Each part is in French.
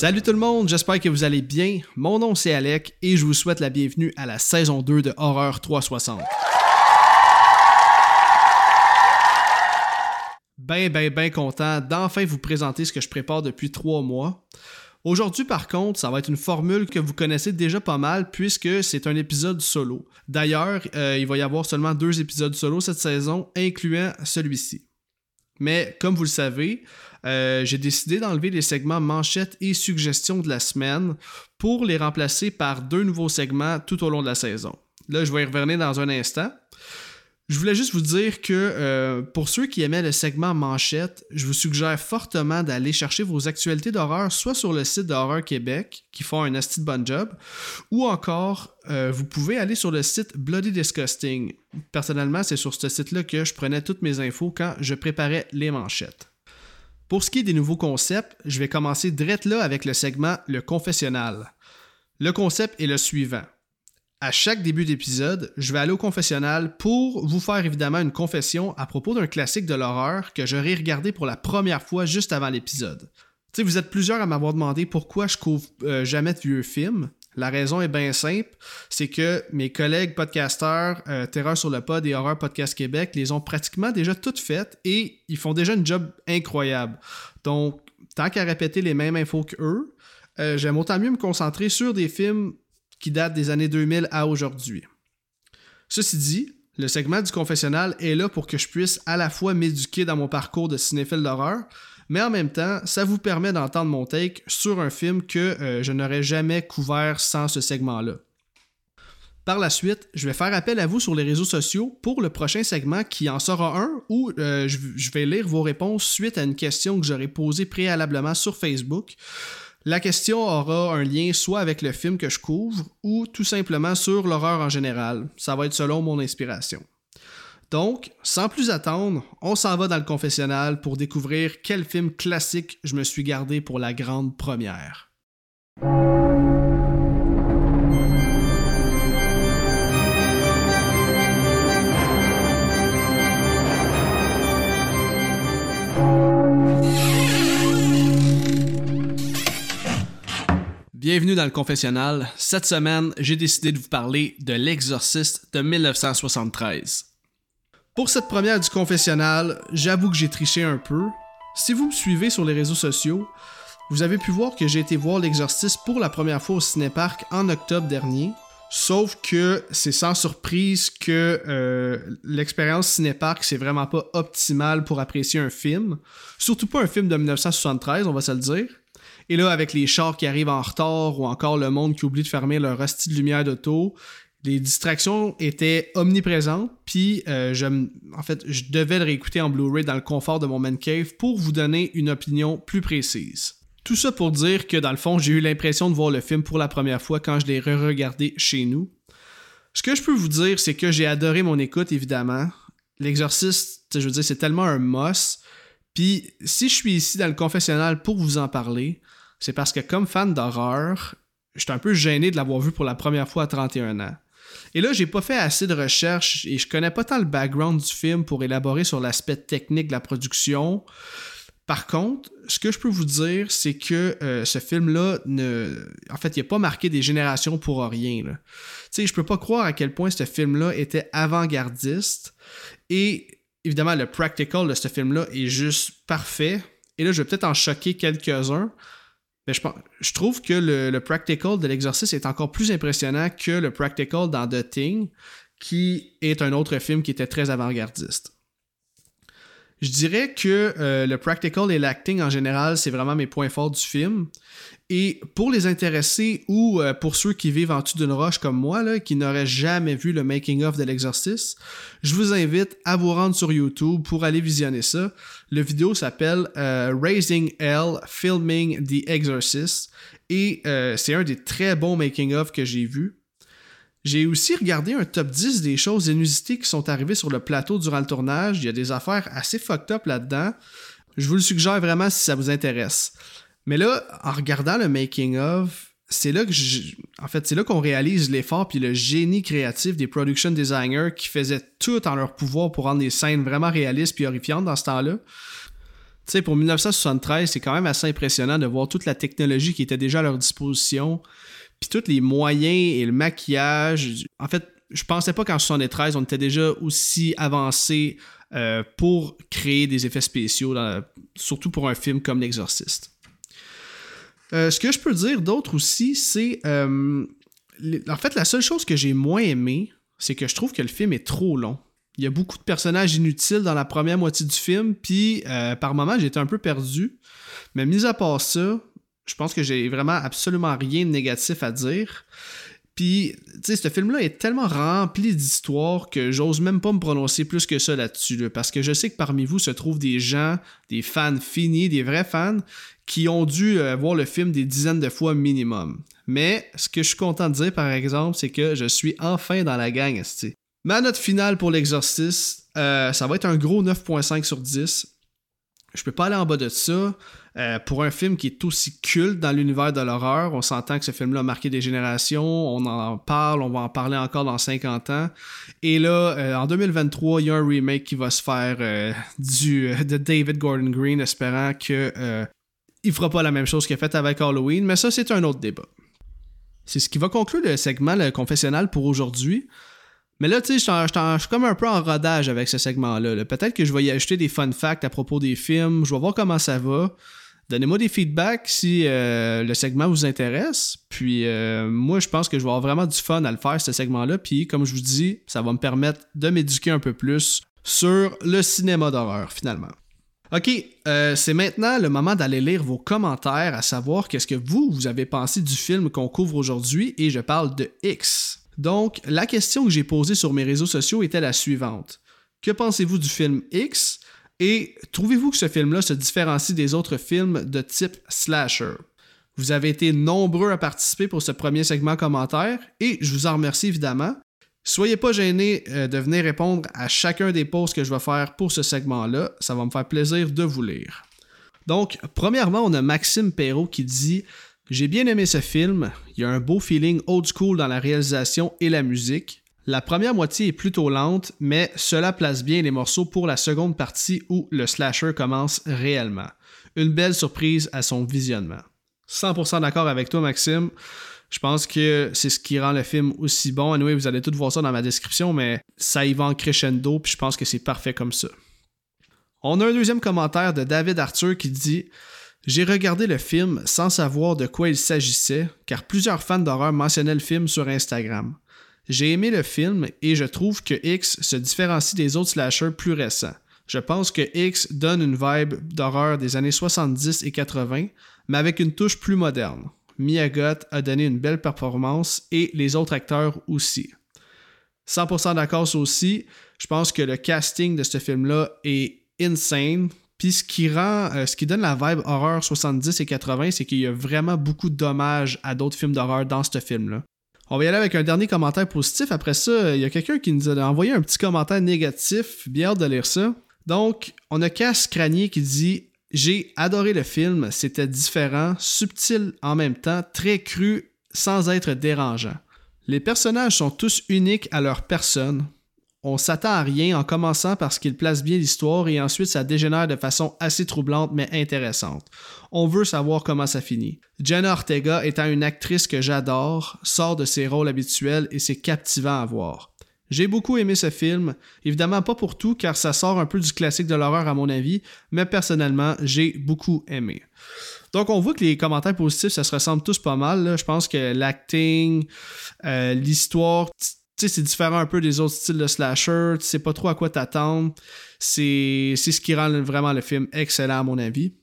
Salut tout le monde, j'espère que vous allez bien. Mon nom c'est Alec et je vous souhaite la bienvenue à la saison 2 de Horreur 360. Ben, ben, ben content d'enfin vous présenter ce que je prépare depuis trois mois. Aujourd'hui, par contre, ça va être une formule que vous connaissez déjà pas mal puisque c'est un épisode solo. D'ailleurs, euh, il va y avoir seulement deux épisodes solo cette saison, incluant celui-ci. Mais comme vous le savez, euh, j'ai décidé d'enlever les segments manchettes et suggestions de la semaine pour les remplacer par deux nouveaux segments tout au long de la saison. Là, je vais y revenir dans un instant. Je voulais juste vous dire que euh, pour ceux qui aimaient le segment manchette, je vous suggère fortement d'aller chercher vos actualités d'horreur soit sur le site d'Horreur Québec, qui font un asti de bon job, ou encore euh, vous pouvez aller sur le site Bloody Disgusting. Personnellement, c'est sur ce site-là que je prenais toutes mes infos quand je préparais les manchettes. Pour ce qui est des nouveaux concepts, je vais commencer direct là avec le segment Le confessionnal. Le concept est le suivant à chaque début d'épisode, je vais aller au confessionnal pour vous faire évidemment une confession à propos d'un classique de l'horreur que j'aurais regardé pour la première fois juste avant l'épisode. Vous êtes plusieurs à m'avoir demandé pourquoi je couvre euh, jamais de vieux films. La raison est bien simple, c'est que mes collègues podcasteurs euh, Terreur sur le pod et Horreur Podcast Québec les ont pratiquement déjà toutes faites et ils font déjà une job incroyable. Donc, tant qu'à répéter les mêmes infos qu'eux, euh, j'aime autant mieux me concentrer sur des films qui date des années 2000 à aujourd'hui. Ceci dit, le segment du confessionnal est là pour que je puisse à la fois m'éduquer dans mon parcours de cinéphile d'horreur, mais en même temps, ça vous permet d'entendre mon take sur un film que euh, je n'aurais jamais couvert sans ce segment-là. Par la suite, je vais faire appel à vous sur les réseaux sociaux pour le prochain segment qui en sera un où euh, je vais lire vos réponses suite à une question que j'aurais posée préalablement sur Facebook. La question aura un lien soit avec le film que je couvre ou tout simplement sur l'horreur en général. Ça va être selon mon inspiration. Donc, sans plus attendre, on s'en va dans le confessionnal pour découvrir quel film classique je me suis gardé pour la grande première. Bienvenue dans le confessionnal. Cette semaine, j'ai décidé de vous parler de L'Exorciste de 1973. Pour cette première du confessionnal, j'avoue que j'ai triché un peu. Si vous me suivez sur les réseaux sociaux, vous avez pu voir que j'ai été voir L'Exorciste pour la première fois au Cinéparc en octobre dernier. Sauf que c'est sans surprise que euh, l'expérience Cinéparc, c'est vraiment pas optimal pour apprécier un film. Surtout pas un film de 1973, on va se le dire. Et là, avec les chars qui arrivent en retard ou encore le monde qui oublie de fermer leur hostie de lumière d'auto, les distractions étaient omniprésentes, puis euh, je, en fait, je devais le réécouter en Blu-ray dans le confort de mon man cave pour vous donner une opinion plus précise. Tout ça pour dire que dans le fond, j'ai eu l'impression de voir le film pour la première fois quand je l'ai re-regardé chez nous. Ce que je peux vous dire, c'est que j'ai adoré mon écoute, évidemment. L'exorciste, je veux dire, c'est tellement un moss. Puis si je suis ici dans le confessionnal pour vous en parler, c'est parce que comme fan d'horreur, j'étais un peu gêné de l'avoir vu pour la première fois à 31 ans. Et là, j'ai pas fait assez de recherches et je connais pas tant le background du film pour élaborer sur l'aspect technique de la production. Par contre, ce que je peux vous dire, c'est que euh, ce film-là, ne... en fait, il n'a pas marqué des générations pour rien. Tu sais, je peux pas croire à quel point ce film-là était avant-gardiste. Et évidemment, le practical de ce film-là est juste parfait. Et là, je vais peut-être en choquer quelques-uns. Mais je, trouve que le, practical de l'exorcisme est encore plus impressionnant que le practical dans The Thing, qui est un autre film qui était très avant-gardiste. Je dirais que euh, le practical et l'acting en général, c'est vraiment mes points forts du film. Et pour les intéressés ou euh, pour ceux qui vivent en dessous d'une roche comme moi, là, qui n'auraient jamais vu le making-of de l'exorciste, je vous invite à vous rendre sur YouTube pour aller visionner ça. Le vidéo s'appelle euh, Raising Hell, Filming the Exorcist. Et c'est un des très bons making-of que j'ai vu. J'ai aussi regardé un top 10 des choses inusitées qui sont arrivées sur le plateau durant le tournage. Il y a des affaires assez fucked up là-dedans. Je vous le suggère vraiment si ça vous intéresse. Mais là, en regardant le making of, c'est là que en fait, c'est là qu'on réalise l'effort puis le génie créatif des production designers qui faisaient tout en leur pouvoir pour rendre les scènes vraiment réalistes puis horrifiantes dans ce temps-là. Tu sais, pour 1973, c'est quand même assez impressionnant de voir toute la technologie qui était déjà à leur disposition, puis tous les moyens et le maquillage. En fait, je pensais pas qu'en 73, on était déjà aussi avancé euh, pour créer des effets spéciaux, surtout pour un film comme L'Exorciste. Euh, ce que je peux dire d'autre aussi, c'est. Euh, en fait, la seule chose que j'ai moins aimé, c'est que je trouve que le film est trop long. Il y a beaucoup de personnages inutiles dans la première moitié du film, puis par moments, j'étais un peu perdu. Mais mis à part ça, je pense que j'ai vraiment absolument rien de négatif à dire. Puis, tu sais, ce film-là est tellement rempli d'histoires que j'ose même pas me prononcer plus que ça là-dessus, parce que je sais que parmi vous se trouvent des gens, des fans finis, des vrais fans, qui ont dû euh, voir le film des dizaines de fois minimum. Mais ce que je suis content de dire, par exemple, c'est que je suis enfin dans la gang. Ma note finale pour l'exorciste, euh, ça va être un gros 9.5 sur 10. Je peux pas aller en bas de ça. Euh, pour un film qui est aussi culte dans l'univers de l'horreur, on s'entend que ce film-là a marqué des générations, on en parle, on va en parler encore dans 50 ans. Et là, euh, en 2023, il y a un remake qui va se faire euh, du, de David Gordon Green, espérant que il fera pas la même chose qu'il a fait avec Halloween, mais ça, c'est un autre débat. C'est ce qui va conclure le segment le pour aujourd'hui. Mais là, tu sais, je suis comme un peu en rodage avec ce segment-là. peut être que je vais y ajouter des fun facts à propos des films. Je vais voir comment ça va. Donnez-moi des feedbacks si euh, le segment vous intéresse. Puis euh, moi, je pense que je vais avoir vraiment du fun à le faire, ce segment-là. Puis comme je vous dis, ça va me permettre de m'éduquer un peu plus sur le cinéma d'horreur, finalement. Ok, euh, c'est maintenant le moment d'aller lire vos commentaires, à savoir qu'est-ce que vous, vous avez pensé du film qu'on couvre aujourd'hui, et je parle de X. Donc, la question que j'ai posée sur mes réseaux sociaux était la suivante. Que pensez-vous du film X et trouvez-vous que ce film-là se différencie des autres films de type slasher? Vous avez été nombreux à participer pour ce premier segment commentaire et je vous en remercie évidemment. Soyez pas gênés euh, de venir répondre à chacun des posts que je vais faire pour ce segment-là. Ça va me faire plaisir de vous lire. Donc, premièrement, on a Maxime Perrault qui dit J'ai bien aimé ce film. Il y a un beau feeling old school dans la réalisation et la musique. La première moitié est plutôt lente, mais cela place bien les morceaux pour la seconde partie où le slasher commence réellement. Une belle surprise à son visionnement. 100% d'accord avec toi, Maxime. Je pense que c'est ce qui rend le film aussi bon. Anyway, vous allez tout voir ça dans ma description, mais ça y va en crescendo, puis je pense que c'est parfait comme ça. On a un deuxième commentaire de David Arthur qui dit J'ai regardé le film sans savoir de quoi il s'agissait, car plusieurs fans d'horreur mentionnaient le film sur Instagram. J'ai aimé le film et je trouve que X se différencie des autres slashers plus récents. Je pense que X donne une vibe d'horreur des années 70 et 80, mais avec une touche plus moderne. Mia a donné une belle performance et les autres acteurs aussi. 100% d'accord aussi. Je pense que le casting de ce film-là est insane. Puis ce qui rend, euh, ce qui donne la vibe horreur 70 et 80, c'est qu'il y a vraiment beaucoup d'hommages à d'autres films d'horreur dans ce film-là. On va y aller avec un dernier commentaire positif. Après ça, il y a quelqu'un qui nous a envoyé un petit commentaire négatif. Bien de lire ça. Donc, on a Cass Cranier qui dit J'ai adoré le film, c'était différent, subtil en même temps, très cru sans être dérangeant. Les personnages sont tous uniques à leur personne. On s'attend à rien en commençant parce qu'il place bien l'histoire et ensuite ça dégénère de façon assez troublante mais intéressante. On veut savoir comment ça finit. Jenna Ortega étant une actrice que j'adore, sort de ses rôles habituels et c'est captivant à voir. J'ai beaucoup aimé ce film, évidemment pas pour tout car ça sort un peu du classique de l'horreur à mon avis, mais personnellement j'ai beaucoup aimé. Donc on voit que les commentaires positifs ça se ressemble tous pas mal. Je pense que l'acting, euh, l'histoire, c'est différent un peu des autres styles de slasher, tu sais pas trop à quoi t'attendre. C'est ce qui rend vraiment le film excellent à mon avis.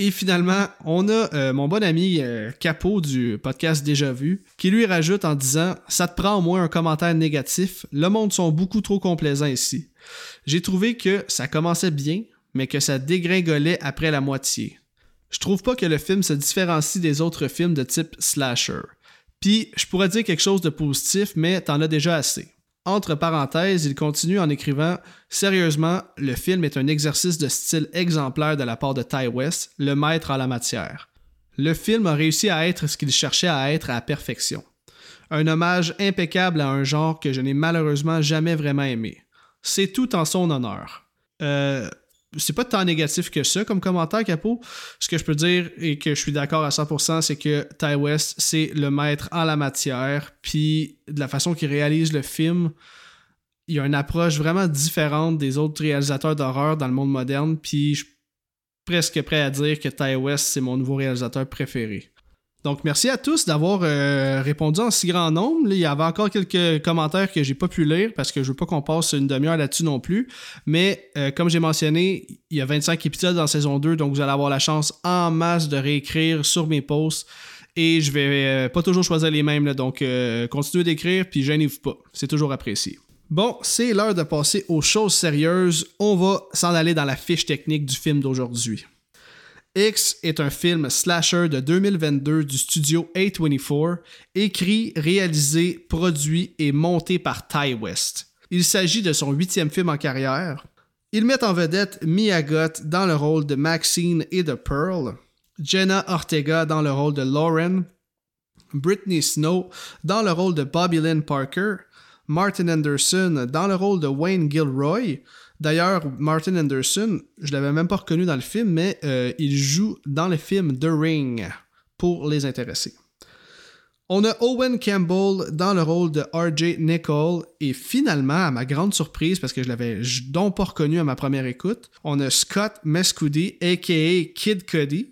Et finalement, on a euh, mon bon ami euh, Capot du podcast Déjà Vu qui lui rajoute en disant Ça te prend au moins un commentaire négatif, le monde sont beaucoup trop complaisants ici. J'ai trouvé que ça commençait bien, mais que ça dégringolait après la moitié. Je trouve pas que le film se différencie des autres films de type slasher. Puis, je pourrais dire quelque chose de positif, mais t'en as déjà assez. Entre parenthèses, il continue en écrivant Sérieusement, le film est un exercice de style exemplaire de la part de Ty West, le maître en la matière. Le film a réussi à être ce qu'il cherchait à être à la perfection. Un hommage impeccable à un genre que je n'ai malheureusement jamais vraiment aimé. C'est tout en son honneur. Euh, c'est pas tant négatif que ça comme commentaire, Capo. Ce que je peux dire et que je suis d'accord à 100%, c'est que Ty West, c'est le maître en la matière. Puis de la façon qu'il réalise le film, il y a une approche vraiment différente des autres réalisateurs d'horreur dans le monde moderne. Puis je suis presque prêt à dire que Ty West, c'est mon nouveau réalisateur préféré. Donc, merci à tous d'avoir euh, répondu en si grand nombre. il y avait encore quelques commentaires que j'ai pas pu lire parce que je veux pas qu'on passe une demi-heure là-dessus non plus. Mais euh, comme j'ai mentionné, il y a 25 épisodes dans saison 2, donc vous allez avoir la chance en masse de réécrire sur mes posts. Et je vais euh, pas toujours choisir les mêmes, donc continuez d'écrire, puis gênez-vous pas. C'est toujours apprécié. Bon, c'est l'heure de passer aux choses sérieuses. On va s'en aller dans la fiche technique du film d'aujourd'hui. X est un film slasher de 2022 du studio A24, écrit, réalisé, produit et monté par Ty West. Il s'agit de son huitième film en carrière. Il met en vedette Mia Goth dans le rôle de Maxine et de Pearl, Jenna Ortega dans le rôle de Lauren, Brittany Snow dans le rôle de Bobby Lynn Parker, Martin Anderson dans le rôle de Wayne Gilroy, D'ailleurs, Martin Anderson, je l'avais même pas reconnu dans le film, mais euh, il joue dans le film The Ring pour les intéressés. On a Owen Campbell dans le rôle de RJ Nicole et finalement, à ma grande surprise, parce que je l'avais donc pas reconnu à ma première écoute, on a Scott Mescudi, aka Kid Cudi,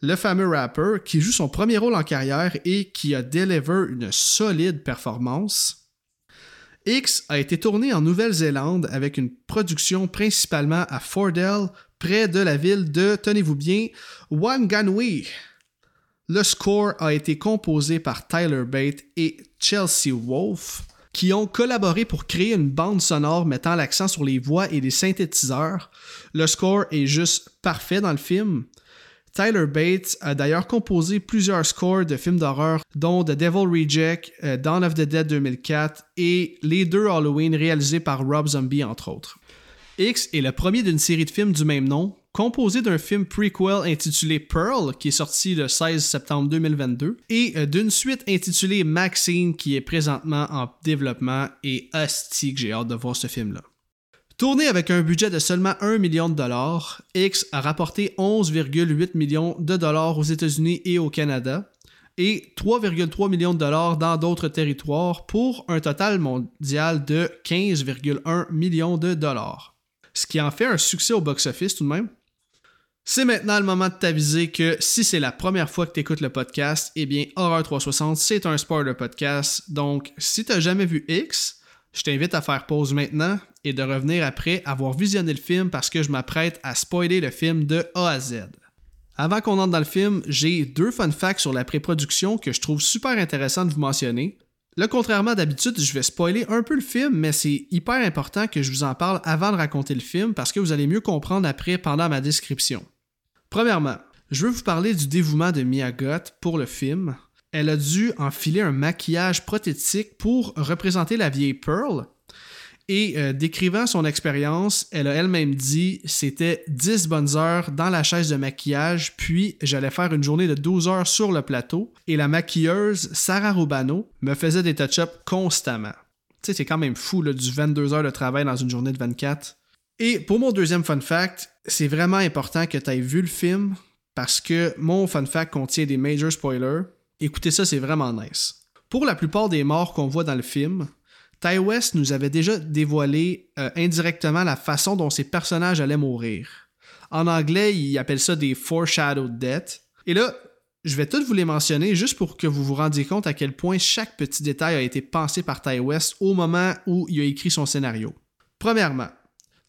le fameux rapper qui joue son premier rôle en carrière et qui a deliver une solide performance. X a été tourné en Nouvelle-Zélande avec une production principalement à Fordell, près de la ville de, tenez-vous bien, Wanganui. Le score a été composé par Tyler Bate et Chelsea Wolfe, qui ont collaboré pour créer une bande sonore mettant l'accent sur les voix et les synthétiseurs. Le score est juste parfait dans le film. Tyler Bates a d'ailleurs composé plusieurs scores de films d'horreur, dont The Devil Reject, euh, Dawn of the Dead 2004 et les deux Halloween réalisés par Rob Zombie, entre autres. X est le premier d'une série de films du même nom, composé d'un film prequel intitulé Pearl, qui est sorti le 16 septembre 2022, et euh, d'une suite intitulée Maxine, qui est présentement en développement, et hostie que j'ai hâte de voir ce film-là. Tourné avec un budget de seulement 1 million de dollars, X a rapporté 11,8 millions de dollars aux États-Unis et au Canada et 3,3 millions de dollars dans d'autres territoires pour un total mondial de 15,1 millions de dollars. Ce qui en fait un succès au box-office tout de même. C'est maintenant le moment de t'aviser que si c'est la première fois que tu écoutes le podcast, eh bien Horror 360, c'est un spoiler podcast. Donc, si tu jamais vu X, je t'invite à faire pause maintenant et de revenir après avoir visionné le film parce que je m'apprête à spoiler le film de A à Z. Avant qu'on entre dans le film, j'ai deux fun facts sur la pré-production que je trouve super intéressant de vous mentionner. Là, contrairement d'habitude, je vais spoiler un peu le film, mais c'est hyper important que je vous en parle avant de raconter le film parce que vous allez mieux comprendre après pendant ma description. Premièrement, je veux vous parler du dévouement de Mia pour le film elle a dû enfiler un maquillage prothétique pour représenter la vieille Pearl. Et euh, décrivant son expérience, elle a elle-même dit c'était 10 bonnes heures dans la chaise de maquillage, puis j'allais faire une journée de 12 heures sur le plateau, et la maquilleuse Sarah Rubano me faisait des touch-ups constamment. Tu sais, c'est quand même fou, là, du 22 heures de travail dans une journée de 24. Et pour mon deuxième fun fact, c'est vraiment important que tu aies vu le film, parce que mon fun fact contient des major spoilers, Écoutez ça, c'est vraiment nice. Pour la plupart des morts qu'on voit dans le film, Ty West nous avait déjà dévoilé euh, indirectement la façon dont ses personnages allaient mourir. En anglais, il appelle ça des foreshadowed deaths. Et là, je vais toutes vous les mentionner juste pour que vous vous rendiez compte à quel point chaque petit détail a été pensé par Ty West au moment où il a écrit son scénario. Premièrement,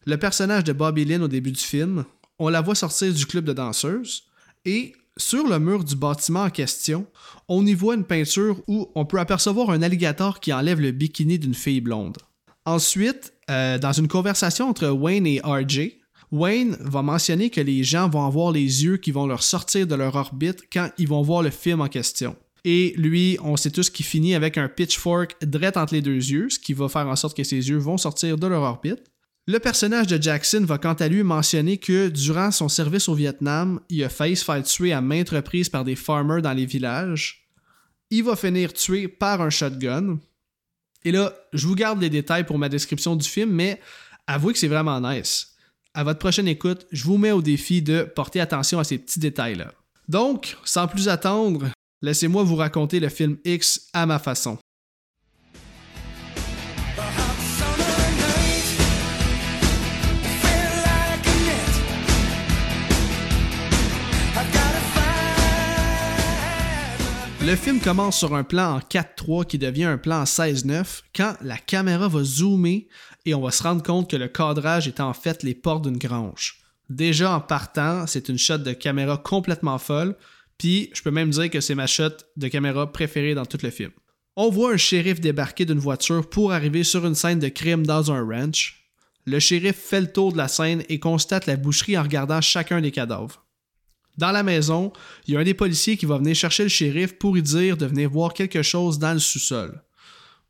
le personnage de Bobby Lynn au début du film, on la voit sortir du club de danseuses et sur le mur du bâtiment en question, on y voit une peinture où on peut apercevoir un alligator qui enlève le bikini d'une fille blonde. Ensuite, euh, dans une conversation entre Wayne et RJ, Wayne va mentionner que les gens vont avoir les yeux qui vont leur sortir de leur orbite quand ils vont voir le film en question. Et lui, on sait tous qu'il finit avec un pitchfork direct entre les deux yeux, ce qui va faire en sorte que ses yeux vont sortir de leur orbite. Le personnage de Jackson va quant à lui mentionner que durant son service au Vietnam, il a failli se faire tuer à maintes reprises par des farmers dans les villages. Il va finir tué par un shotgun. Et là, je vous garde les détails pour ma description du film, mais avouez que c'est vraiment nice. à votre prochaine écoute, je vous mets au défi de porter attention à ces petits détails-là. Donc, sans plus attendre, laissez-moi vous raconter le film X à ma façon. Le film commence sur un plan en 4-3 qui devient un plan en 16-9 quand la caméra va zoomer et on va se rendre compte que le cadrage est en fait les portes d'une grange. Déjà en partant, c'est une shot de caméra complètement folle, puis je peux même dire que c'est ma shot de caméra préférée dans tout le film. On voit un shérif débarquer d'une voiture pour arriver sur une scène de crime dans un ranch. Le shérif fait le tour de la scène et constate la boucherie en regardant chacun des cadavres. Dans la maison, il y a un des policiers qui va venir chercher le shérif pour lui dire de venir voir quelque chose dans le sous-sol.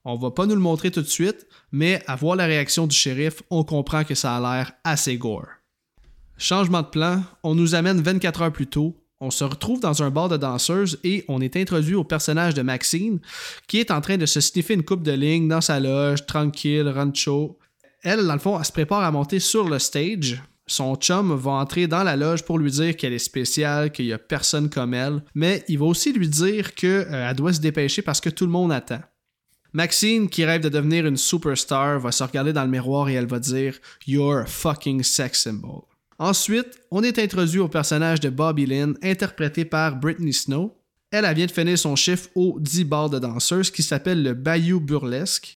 On va pas nous le montrer tout de suite, mais à voir la réaction du shérif, on comprend que ça a l'air assez gore. Changement de plan, on nous amène 24 heures plus tôt. On se retrouve dans un bar de danseuses et on est introduit au personnage de Maxine qui est en train de se sniffer une coupe de ligne dans sa loge, tranquille, rancho. Elle, dans le fond, elle se prépare à monter sur le stage son chum va entrer dans la loge pour lui dire qu'elle est spéciale, qu'il n'y a personne comme elle, mais il va aussi lui dire qu'elle euh, doit se dépêcher parce que tout le monde attend. Maxine, qui rêve de devenir une superstar, va se regarder dans le miroir et elle va dire You're a fucking sex symbol. Ensuite, on est introduit au personnage de Bobby Lynn, interprété par Britney Snow. Elle, a vient de finir son chiffre au 10 bar de danseuse qui s'appelle le Bayou Burlesque.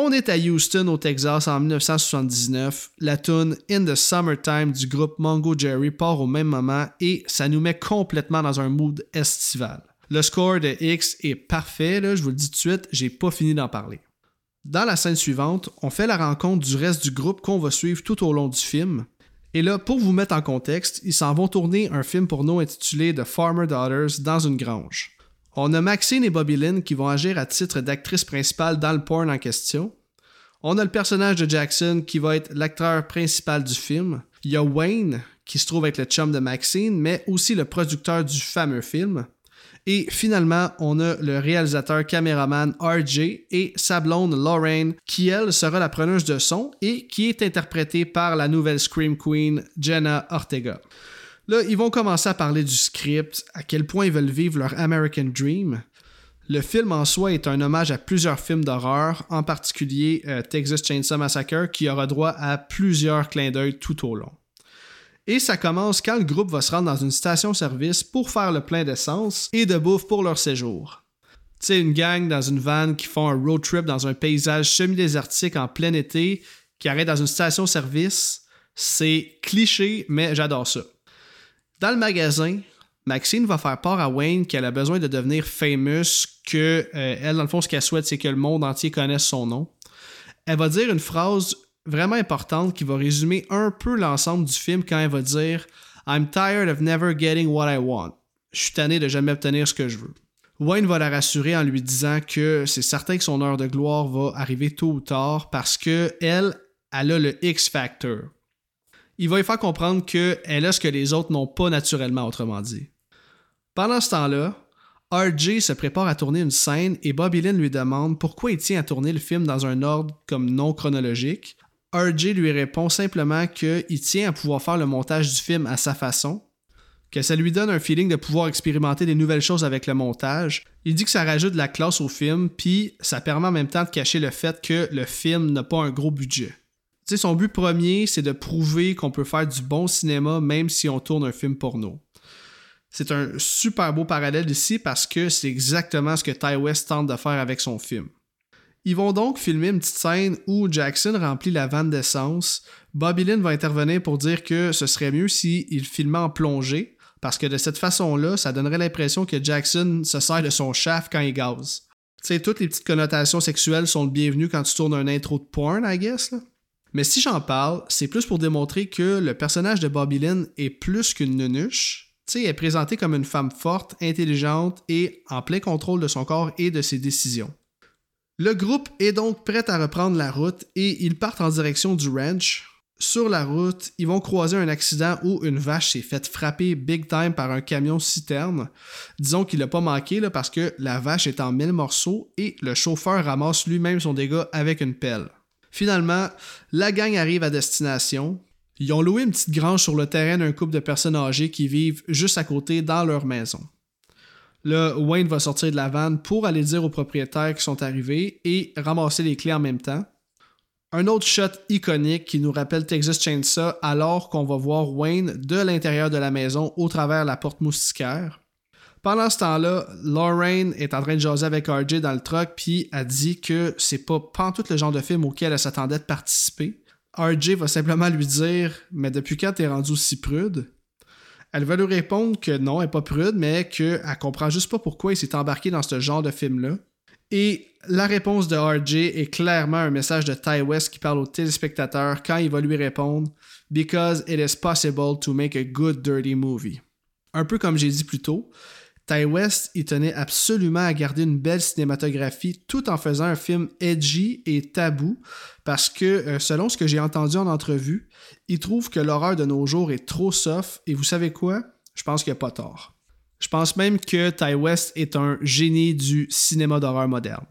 On est à Houston, au Texas, en 1979. La tune In the Summertime du groupe Mongo Jerry part au même moment et ça nous met complètement dans un mood estival. Le score de X est parfait, je vous le dis tout de suite, j'ai pas fini d'en parler. Dans la scène suivante, on fait la rencontre du reste du groupe qu'on va suivre tout au long du film. Et là, pour vous mettre en contexte, ils s'en vont tourner un film pour nous intitulé The Farmer Daughters dans une grange. On a Maxine et Bobby Lynn qui vont agir à titre d'actrice principale dans le porn en question. On a le personnage de Jackson qui va être l'acteur principal du film. Il y a Wayne qui se trouve être le chum de Maxine, mais aussi le producteur du fameux film. Et finalement, on a le réalisateur caméraman RJ et sa blonde Lorraine, qui elle sera la preneuse de son et qui est interprétée par la nouvelle Scream Queen Jenna Ortega. Là, ils vont commencer à parler du script, à quel point ils veulent vivre leur American Dream. Le film en soi est un hommage à plusieurs films d'horreur, en particulier euh, Texas Chainsaw Massacre, qui aura droit à plusieurs clins d'œil tout au long. Et ça commence quand le groupe va se rendre dans une station-service pour faire le plein d'essence et de bouffe pour leur séjour. Sais, une gang dans une van qui font un road trip dans un paysage semi-désertique en plein été, qui arrête dans une station-service, c'est cliché, mais j'adore ça. Dans le magasin, Maxine va faire part à Wayne qu'elle a besoin de devenir famous, que euh, elle, dans le fond, ce qu'elle souhaite, c'est que le monde entier connaisse son nom. Elle va dire une phrase vraiment importante qui va résumer un peu l'ensemble du film quand elle va dire I'm tired of never getting what I want. Je suis tanné de jamais obtenir ce que je veux. Wayne va la rassurer en lui disant que c'est certain que son heure de gloire va arriver tôt ou tard parce que elle, elle a le X Factor il va lui faire comprendre qu'elle a ce que les autres n'ont pas naturellement, autrement dit. Pendant ce temps-là, RJ se prépare à tourner une scène et Bobby Lynn lui demande pourquoi il tient à tourner le film dans un ordre comme non chronologique. RJ lui répond simplement qu'il tient à pouvoir faire le montage du film à sa façon, que ça lui donne un feeling de pouvoir expérimenter des nouvelles choses avec le montage. Il dit que ça rajoute de la classe au film, puis ça permet en même temps de cacher le fait que le film n'a pas un gros budget son but premier, c'est de prouver qu'on peut faire du bon cinéma même si on tourne un film porno. C'est un super beau parallèle ici parce que c'est exactement ce que Ty West tente de faire avec son film. Ils vont donc filmer une petite scène où Jackson remplit la vanne d'essence. Bobby Lynn va intervenir pour dire que ce serait mieux s'il filmait en plongée, parce que de cette façon-là, ça donnerait l'impression que Jackson se sert de son shaft quand il gaze. Tu sais, toutes les petites connotations sexuelles sont le bienvenu quand tu tournes un intro de porn, I guess. Là. Mais si j'en parle, c'est plus pour démontrer que le personnage de Bobby Lynn est plus qu'une nunuche. sais, elle est présentée comme une femme forte, intelligente et en plein contrôle de son corps et de ses décisions. Le groupe est donc prêt à reprendre la route et ils partent en direction du ranch. Sur la route, ils vont croiser un accident où une vache s'est faite frapper big time par un camion citerne. Disons qu'il n'a pas manqué là, parce que la vache est en mille morceaux et le chauffeur ramasse lui-même son dégât avec une pelle. Finalement, la gang arrive à destination. Ils ont loué une petite grange sur le terrain d'un couple de personnes âgées qui vivent juste à côté dans leur maison. Là, Wayne va sortir de la vanne pour aller dire aux propriétaires qui sont arrivés et ramasser les clés en même temps. Un autre shot iconique qui nous rappelle Texas Chainsaw alors qu'on va voir Wayne de l'intérieur de la maison au travers la porte moustiquaire. Pendant ce temps-là, Lorraine est en train de jaser avec RJ dans le truck puis a dit que c'est pas tout le genre de film auquel elle s'attendait de participer. RJ va simplement lui dire Mais depuis quand t'es rendu aussi prude Elle va lui répondre que non, elle n'est pas prude, mais qu'elle comprend juste pas pourquoi il s'est embarqué dans ce genre de film-là. Et la réponse de RJ est clairement un message de Ty West qui parle au téléspectateur quand il va lui répondre Because it is possible to make a good dirty movie. Un peu comme j'ai dit plus tôt, Ty West, il tenait absolument à garder une belle cinématographie tout en faisant un film edgy et tabou parce que, euh, selon ce que j'ai entendu en entrevue, il trouve que l'horreur de nos jours est trop soft et vous savez quoi? Je pense qu'il n'y a pas tort. Je pense même que Ty West est un génie du cinéma d'horreur moderne.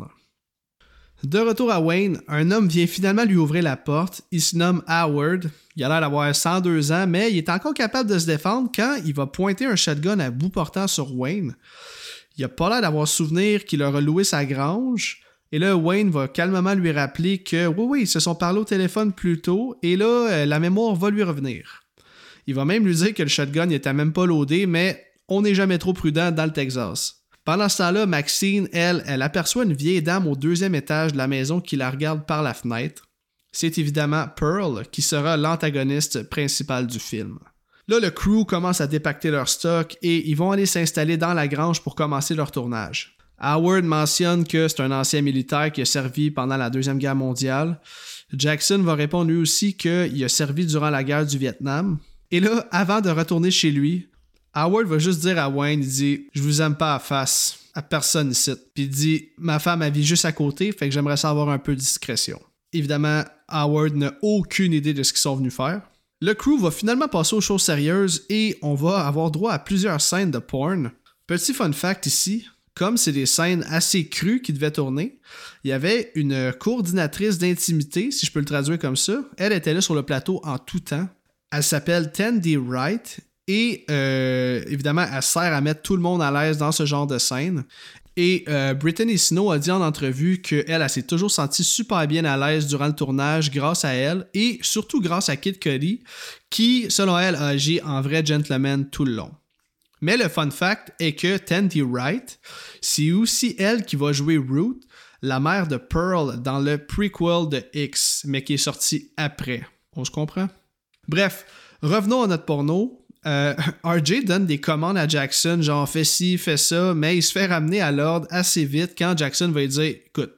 De retour à Wayne, un homme vient finalement lui ouvrir la porte. Il se nomme Howard. Il a l'air d'avoir 102 ans, mais il est encore capable de se défendre quand il va pointer un shotgun à bout portant sur Wayne. Il a pas l'air d'avoir souvenir qu'il a loué sa grange. Et là, Wayne va calmement lui rappeler que oui, oui, ils se sont parlé au téléphone plus tôt, et là, euh, la mémoire va lui revenir. Il va même lui dire que le shotgun n'était même pas loadé, mais on n'est jamais trop prudent dans le Texas. Pendant ce temps-là, Maxine, elle, elle aperçoit une vieille dame au deuxième étage de la maison qui la regarde par la fenêtre. C'est évidemment Pearl qui sera l'antagoniste principal du film. Là, le crew commence à dépacter leur stock et ils vont aller s'installer dans la grange pour commencer leur tournage. Howard mentionne que c'est un ancien militaire qui a servi pendant la Deuxième Guerre mondiale. Jackson va répondre lui aussi qu'il a servi durant la guerre du Vietnam. Et là, avant de retourner chez lui, Howard va juste dire à Wayne, il dit Je vous aime pas à face, à personne ici. Puis il dit Ma femme, elle vit juste à côté, fait que j'aimerais savoir un peu de discrétion. Évidemment, Howard n'a aucune idée de ce qu'ils sont venus faire. Le crew va finalement passer aux choses sérieuses et on va avoir droit à plusieurs scènes de porn. Petit fun fact ici, comme c'est des scènes assez crues qui devaient tourner, il y avait une coordinatrice d'intimité, si je peux le traduire comme ça. Elle était là sur le plateau en tout temps. Elle s'appelle Tandy Wright et euh, évidemment, elle sert à mettre tout le monde à l'aise dans ce genre de scène. Et euh, Brittany Snow a dit en entrevue qu'elle elle, s'est toujours sentie super bien à l'aise durant le tournage grâce à elle et surtout grâce à Kid Cudi qui, selon elle, a agi en vrai gentleman tout le long. Mais le fun fact est que Tandy Wright, c'est aussi elle qui va jouer Ruth, la mère de Pearl dans le prequel de X, mais qui est sorti après. On se comprend? Bref, revenons à notre porno. Euh, RJ donne des commandes à Jackson, genre fais ci, fais ça, mais il se fait ramener à l'ordre assez vite quand Jackson va lui dire Écoute,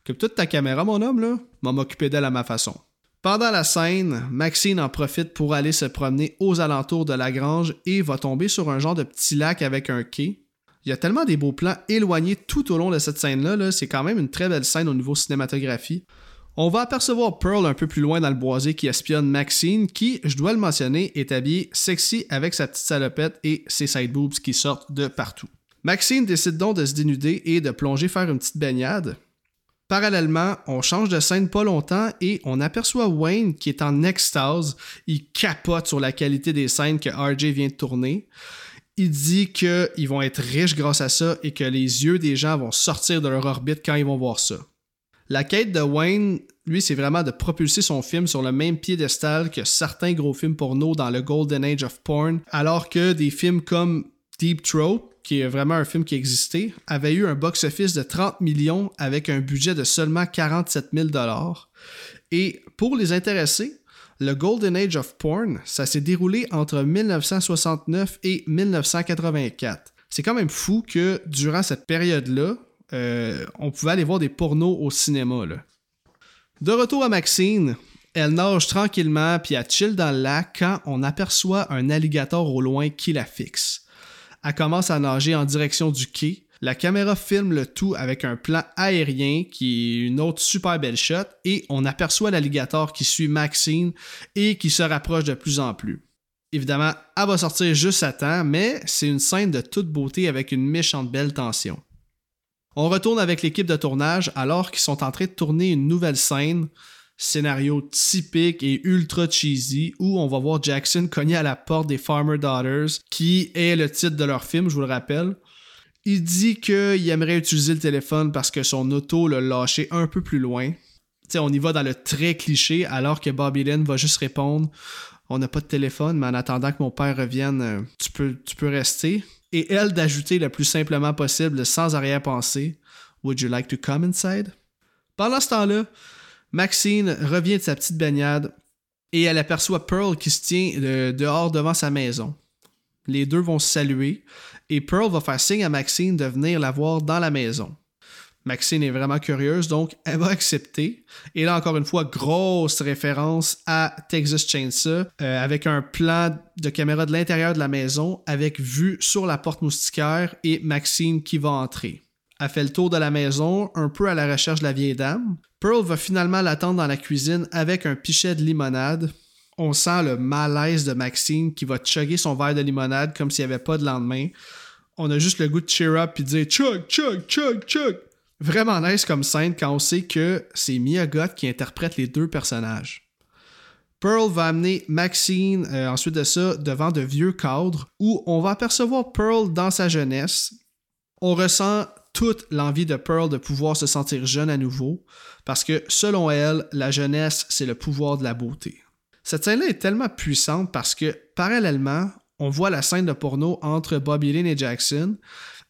occupe toute ta caméra, mon homme, là, m'a m'occuper d'elle à ma façon. Pendant la scène, Maxine en profite pour aller se promener aux alentours de la grange et va tomber sur un genre de petit lac avec un quai. Il y a tellement des beaux plans éloignés tout au long de cette scène-là, -là, c'est quand même une très belle scène au niveau cinématographie. On va apercevoir Pearl un peu plus loin dans le boisé qui espionne Maxine, qui, je dois le mentionner, est habillée sexy avec sa petite salopette et ses side boobs qui sortent de partout. Maxine décide donc de se dénuder et de plonger faire une petite baignade. Parallèlement, on change de scène pas longtemps et on aperçoit Wayne qui est en extase. Il capote sur la qualité des scènes que RJ vient de tourner. Il dit qu'ils vont être riches grâce à ça et que les yeux des gens vont sortir de leur orbite quand ils vont voir ça. La quête de Wayne, lui, c'est vraiment de propulser son film sur le même piédestal que certains gros films porno dans le Golden Age of Porn, alors que des films comme Deep Throat, qui est vraiment un film qui existait, avait eu un box-office de 30 millions avec un budget de seulement 47 000 Et pour les intéressés, le Golden Age of Porn, ça s'est déroulé entre 1969 et 1984. C'est quand même fou que durant cette période-là, euh, on pouvait aller voir des pornos au cinéma. De retour à Maxine, elle nage tranquillement puis elle chill dans le lac quand on aperçoit un alligator au loin qui la fixe. Elle commence à nager en direction du quai. La caméra filme le tout avec un plan aérien qui est une autre super belle shot et on aperçoit l'alligator qui suit Maxine et qui se rapproche de plus en plus. Évidemment, elle va sortir juste à temps, mais c'est une scène de toute beauté avec une méchante belle tension. On retourne avec l'équipe de tournage alors qu'ils sont en train de tourner une nouvelle scène. Scénario typique et ultra cheesy où on va voir Jackson cogner à la porte des Farmer Daughters, qui est le titre de leur film, je vous le rappelle. Il dit qu'il aimerait utiliser le téléphone parce que son auto l'a lâché un peu plus loin. T'sais, on y va dans le très cliché, alors que Bobby Lynn va juste répondre On n'a pas de téléphone, mais en attendant que mon père revienne, euh, tu peux, tu peux rester. Et elle d'ajouter le plus simplement possible, sans arrière-pensée Would you like to come inside? Pendant ce temps-là, Maxine revient de sa petite baignade et elle aperçoit Pearl qui se tient euh, dehors devant sa maison. Les deux vont se saluer et Pearl va faire signe à Maxine de venir la voir dans la maison. Maxine est vraiment curieuse, donc elle va accepter. Et là, encore une fois, grosse référence à Texas Chainsaw, euh, avec un plan de caméra de l'intérieur de la maison, avec vue sur la porte moustiquaire et Maxine qui va entrer. Elle fait le tour de la maison, un peu à la recherche de la vieille dame. Pearl va finalement l'attendre dans la cuisine avec un pichet de limonade. On sent le malaise de Maxine qui va chugger son verre de limonade comme s'il n'y avait pas de lendemain. On a juste le goût de cheer up et dire chug, chug, chug, chug. Vraiment nice comme scène quand on sait que c'est Mia Goth qui interprète les deux personnages. Pearl va amener Maxine euh, ensuite de ça devant de vieux cadres où on va apercevoir Pearl dans sa jeunesse. On ressent toute l'envie de Pearl de pouvoir se sentir jeune à nouveau parce que selon elle, la jeunesse, c'est le pouvoir de la beauté. Cette scène-là est tellement puissante parce que parallèlement, on voit la scène de porno entre Bobby Lynn et Jackson,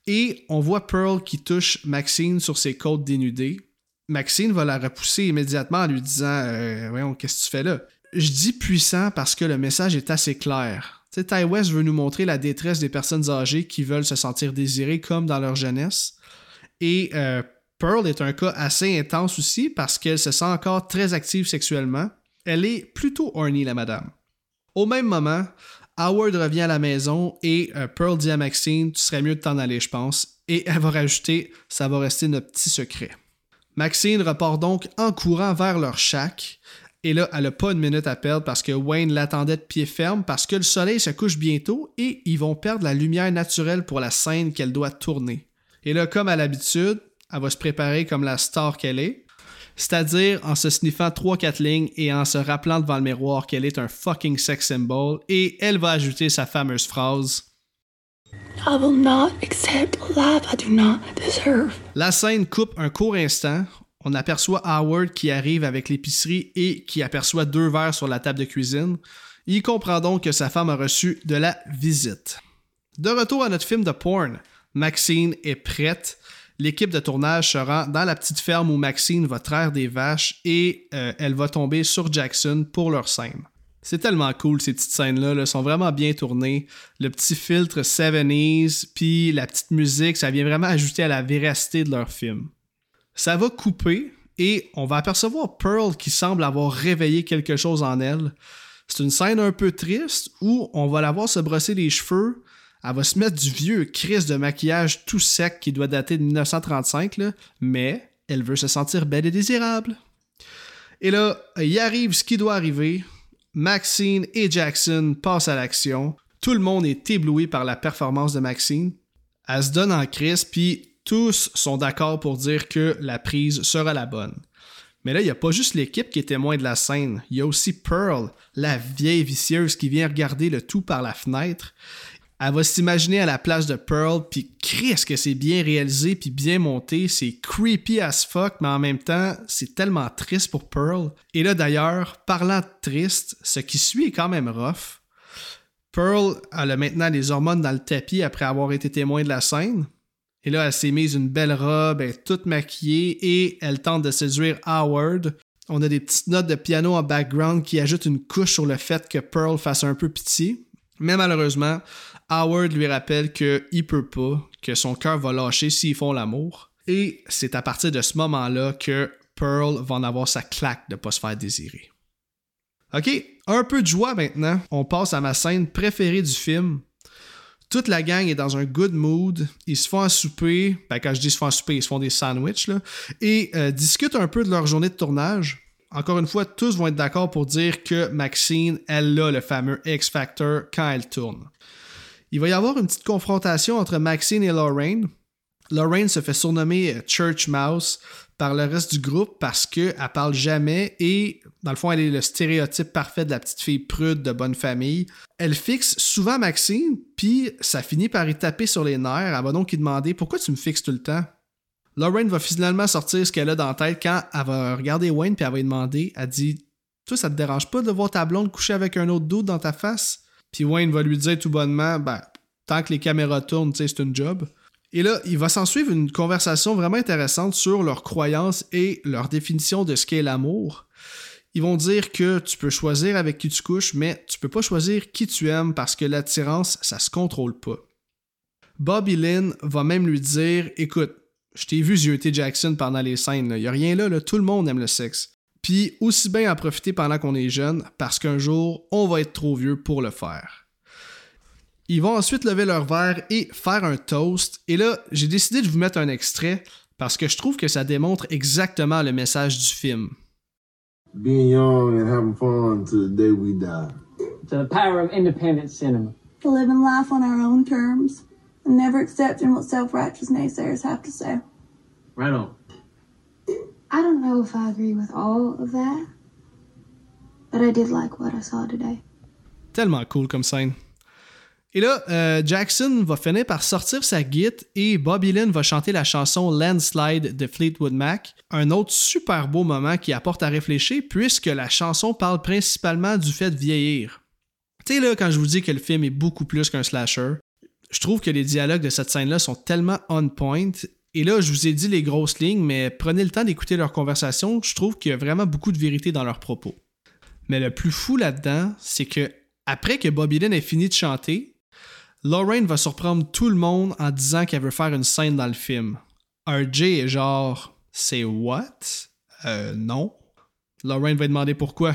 et on voit Pearl qui touche Maxine sur ses côtes dénudées. Maxine va la repousser immédiatement en lui disant euh, Voyons, qu'est-ce que tu fais là? Je dis puissant parce que le message est assez clair. Tu Ty West veut nous montrer la détresse des personnes âgées qui veulent se sentir désirées comme dans leur jeunesse. Et euh, Pearl est un cas assez intense aussi parce qu'elle se sent encore très active sexuellement. Elle est plutôt horny, la madame. Au même moment, Howard revient à la maison et euh, Pearl dit à Maxine Tu serais mieux de t'en aller, je pense. Et elle va rajouter Ça va rester notre petit secret. Maxine repart donc en courant vers leur shack. Et là, elle n'a pas une minute à perdre parce que Wayne l'attendait de pied ferme parce que le soleil se couche bientôt et ils vont perdre la lumière naturelle pour la scène qu'elle doit tourner. Et là, comme à l'habitude, elle va se préparer comme la star qu'elle est c'est-à-dire en se sniffant 3-4 lignes et en se rappelant devant le miroir qu'elle est un fucking sex symbol, et elle va ajouter sa fameuse phrase I will not accept a I do not deserve. La scène coupe un court instant. On aperçoit Howard qui arrive avec l'épicerie et qui aperçoit deux verres sur la table de cuisine. Il comprend donc que sa femme a reçu de la visite. De retour à notre film de porn, Maxine est prête L'équipe de tournage se rend dans la petite ferme où Maxine va traire des vaches et euh, elle va tomber sur Jackson pour leur scène. C'est tellement cool ces petites scènes-là, elles sont vraiment bien tournées. Le petit filtre 70s, puis la petite musique, ça vient vraiment ajouter à la véracité de leur film. Ça va couper et on va apercevoir Pearl qui semble avoir réveillé quelque chose en elle. C'est une scène un peu triste où on va la voir se brosser les cheveux, elle va se mettre du vieux crise de maquillage tout sec qui doit dater de 1935, mais elle veut se sentir belle et désirable. Et là, il arrive ce qui doit arriver. Maxine et Jackson passent à l'action. Tout le monde est ébloui par la performance de Maxine. Elle se donne en crise, puis tous sont d'accord pour dire que la prise sera la bonne. Mais là, il n'y a pas juste l'équipe qui est témoin de la scène. Il y a aussi Pearl, la vieille vicieuse qui vient regarder le tout par la fenêtre elle va s'imaginer à la place de Pearl, puis ce que c'est bien réalisé, puis bien monté, c'est creepy as fuck, mais en même temps, c'est tellement triste pour Pearl. Et là d'ailleurs, parlant de triste, ce qui suit est quand même rough. Pearl, a maintenant les hormones dans le tapis après avoir été témoin de la scène. Et là, elle s'est mise une belle robe, elle toute maquillée et elle tente de séduire Howard. On a des petites notes de piano en background qui ajoutent une couche sur le fait que Pearl fasse un peu pitié. Mais malheureusement, Howard lui rappelle qu'il peut pas, que son cœur va lâcher s'ils font l'amour. Et c'est à partir de ce moment-là que Pearl va en avoir sa claque de pas se faire désirer. Ok, un peu de joie maintenant. On passe à ma scène préférée du film. Toute la gang est dans un good mood. Ils se font un souper. Ben, quand je dis se font un souper, ils se font des sandwichs. Et euh, discutent un peu de leur journée de tournage. Encore une fois, tous vont être d'accord pour dire que Maxine, elle a le fameux X Factor quand elle tourne il va y avoir une petite confrontation entre Maxine et Lorraine. Lorraine se fait surnommer Church Mouse par le reste du groupe parce qu'elle parle jamais et, dans le fond, elle est le stéréotype parfait de la petite fille prude de bonne famille. Elle fixe souvent Maxine, puis ça finit par y taper sur les nerfs. Elle va donc lui demander Pourquoi tu me fixes tout le temps Lorraine va finalement sortir ce qu'elle a dans la tête quand elle va regarder Wayne puis elle va lui demander Elle dit Toi, ça te dérange pas de voir ta blonde coucher avec un autre doute dans ta face Puis Wayne va lui dire tout bonnement Ben, tant que les caméras tournent, c'est une job. Et là, il va s'en suivre une conversation vraiment intéressante sur leurs croyances et leur définition de ce qu'est l'amour. Ils vont dire que tu peux choisir avec qui tu couches, mais tu peux pas choisir qui tu aimes parce que l'attirance, ça se contrôle pas. Bobby Lynn va même lui dire Écoute, je t'ai vu zioter Jackson pendant les scènes, il y a rien là, tout le monde aime le sexe. Puis aussi bien en profiter pendant qu'on est jeune, parce qu'un jour, on va être trop vieux pour le faire. Ils vont ensuite lever leur verre et faire un toast. Et là, j'ai décidé de vous mettre un extrait parce que je trouve que ça démontre exactement le message du film. Being young and having fun to the day we die. To the power of independent cinema. To living life on our own terms and never accepting what self-righteous naysayers have to say. Right on. I don't know if I agree with all of that, but I did like what I saw today. Tellement cool comme scène. Et là, euh, Jackson va finir par sortir sa guite et Bobby Lynn va chanter la chanson Landslide de Fleetwood Mac, un autre super beau moment qui apporte à réfléchir puisque la chanson parle principalement du fait de vieillir. Tu sais là, quand je vous dis que le film est beaucoup plus qu'un slasher, je trouve que les dialogues de cette scène-là sont tellement on point. Et là, je vous ai dit les grosses lignes, mais prenez le temps d'écouter leur conversation, je trouve qu'il y a vraiment beaucoup de vérité dans leurs propos. Mais le plus fou là-dedans, c'est que après que Bobby Lynn ait fini de chanter, Lorraine va surprendre tout le monde en disant qu'elle veut faire une scène dans le film. RJ est genre, c'est what? Euh, non. Lorraine va demander pourquoi.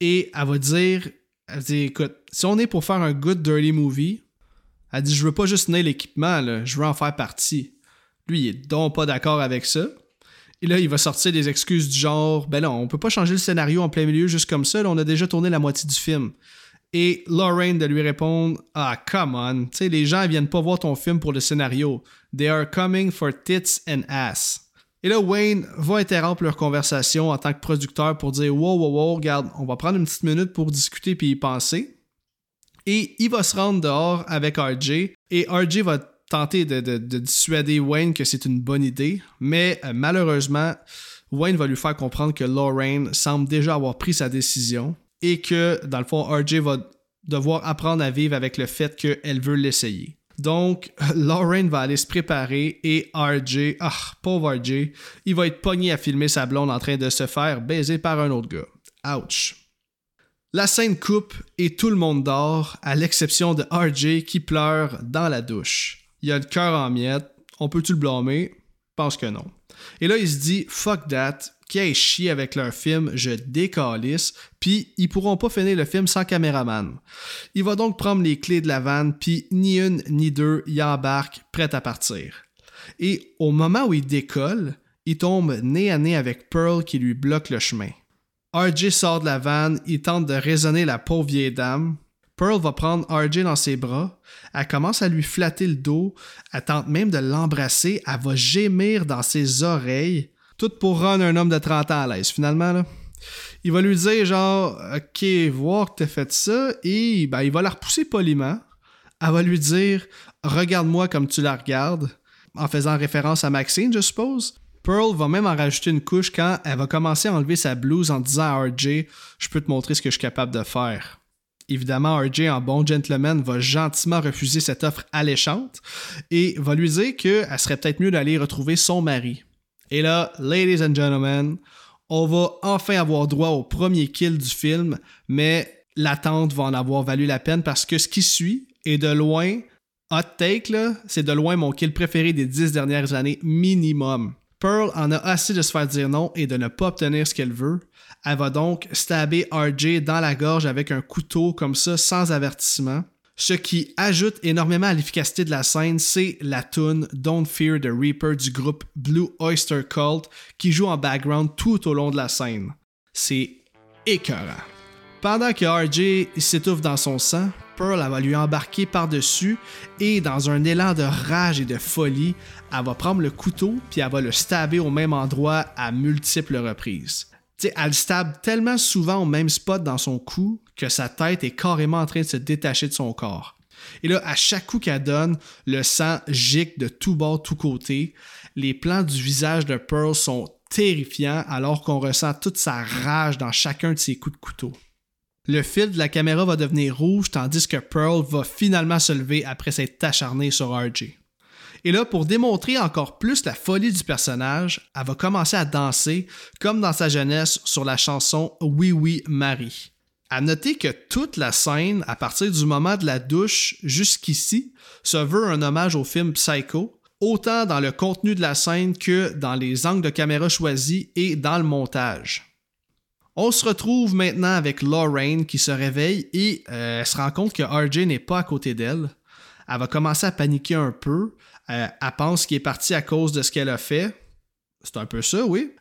Et elle va dire, elle dit, écoute, si on est pour faire un good dirty movie, elle dit, je veux pas juste tenir l'équipement, je veux en faire partie. Lui, il est donc pas d'accord avec ça. Et là, il va sortir des excuses du genre, ben non, on peut pas changer le scénario en plein milieu juste comme ça, on a déjà tourné la moitié du film et Lorraine de lui répondre Ah, come on, tu sais, les gens viennent pas voir ton film pour le scénario. They are coming for tits and ass. Et là, Wayne va interrompre leur conversation en tant que producteur pour dire Wow, wow, wow, regarde, on va prendre une petite minute pour discuter puis y penser. Et il va se rendre dehors avec RJ et RJ va tenter de, dissuader Wayne que c'est une bonne idée, mais euh, malheureusement, Wayne va lui faire comprendre que Lorraine semble déjà avoir pris sa décision et que, dans le fond, RJ va devoir apprendre à vivre avec le fait qu'elle veut l'essayer. Donc, Lauren va aller se préparer et RJ, ah, pauvre RJ, il va être pogné à filmer sa blonde en train de se faire baiser par un autre gars. Ouch. La scène coupe et tout le monde dort, à l'exception de RJ qui pleure dans la douche. Il a le cœur en miettes. On peut-tu le blâmer? Pense que non. Et là, il se dit fuck that, qui aillent chier avec leur film, je décalisse, puis ils pourront pas finir le film sans caméraman. Il va donc prendre les clés de la vanne, puis ni une ni deux, il embarque, prêt à partir. Et au moment où il décolle, il tombe nez à nez avec Pearl qui lui bloque le chemin. RJ sort de la vanne, il tente de raisonner la pauvre vieille dame. Pearl va prendre RJ dans ses bras, elle commence à lui flatter le dos, elle tente même de l'embrasser, elle va gémir dans ses oreilles, tout pour rendre un homme de 30 ans à l'aise, finalement. Il va lui dire, genre, OK, voir que t'as fait ça, et ben, il va la repousser poliment. Elle va lui dire, regarde-moi comme tu la regardes, en faisant référence à Maxine, je suppose. Pearl va même en rajouter une couche quand elle va commencer à enlever sa blouse en disant à RJ, je peux te montrer ce que je suis capable de faire. Évidemment, RJ, en bon gentleman, va gentiment refuser cette offre alléchante et va lui dire qu'elle serait peut-être mieux d'aller retrouver son mari. Et là, ladies and gentlemen, on va enfin avoir droit au premier kill du film, mais l'attente va en avoir valu la peine parce que ce qui suit est de loin, hot take c'est de loin mon kill préféré des dix dernières années minimum. Pearl en a assez de se faire dire non et de ne pas obtenir ce qu'elle veut. Elle va donc stabber RJ dans la gorge avec un couteau comme ça sans avertissement. Ce qui ajoute énormément à l'efficacité de la scène, c'est la tune Don't Fear the Reaper du groupe Blue Oyster Cult qui joue en background tout au long de la scène. C'est écœurant. Pendant que RJ s'étouffe dans son sang, Pearl, va lui embarquer par-dessus et dans un élan de rage et de folie, elle va prendre le couteau puis elle va le stabber au même endroit à multiples reprises. Elle stab tellement souvent au même spot dans son cou que sa tête est carrément en train de se détacher de son corps. Et là, à chaque coup qu'elle donne, le sang gicle de tous bords, tous côtés. Les plans du visage de Pearl sont terrifiants alors qu'on ressent toute sa rage dans chacun de ses coups de couteau. Le fil de la caméra va devenir rouge tandis que Pearl va finalement se lever après s'être acharné sur RJ. Et là, pour démontrer encore plus la folie du personnage, elle va commencer à danser comme dans sa jeunesse sur la chanson Oui Oui Marie. À noter que toute la scène, à partir du moment de la douche jusqu'ici, se veut un hommage au film Psycho, autant dans le contenu de la scène que dans les angles de caméra choisis et dans le montage. On se retrouve maintenant avec Lorraine qui se réveille et euh, elle se rend compte que RJ n'est pas à côté d'elle. Elle va commencer à paniquer un peu. Euh, elle pense qu'il est parti à cause de ce qu'elle a fait. C'est un peu ça, oui.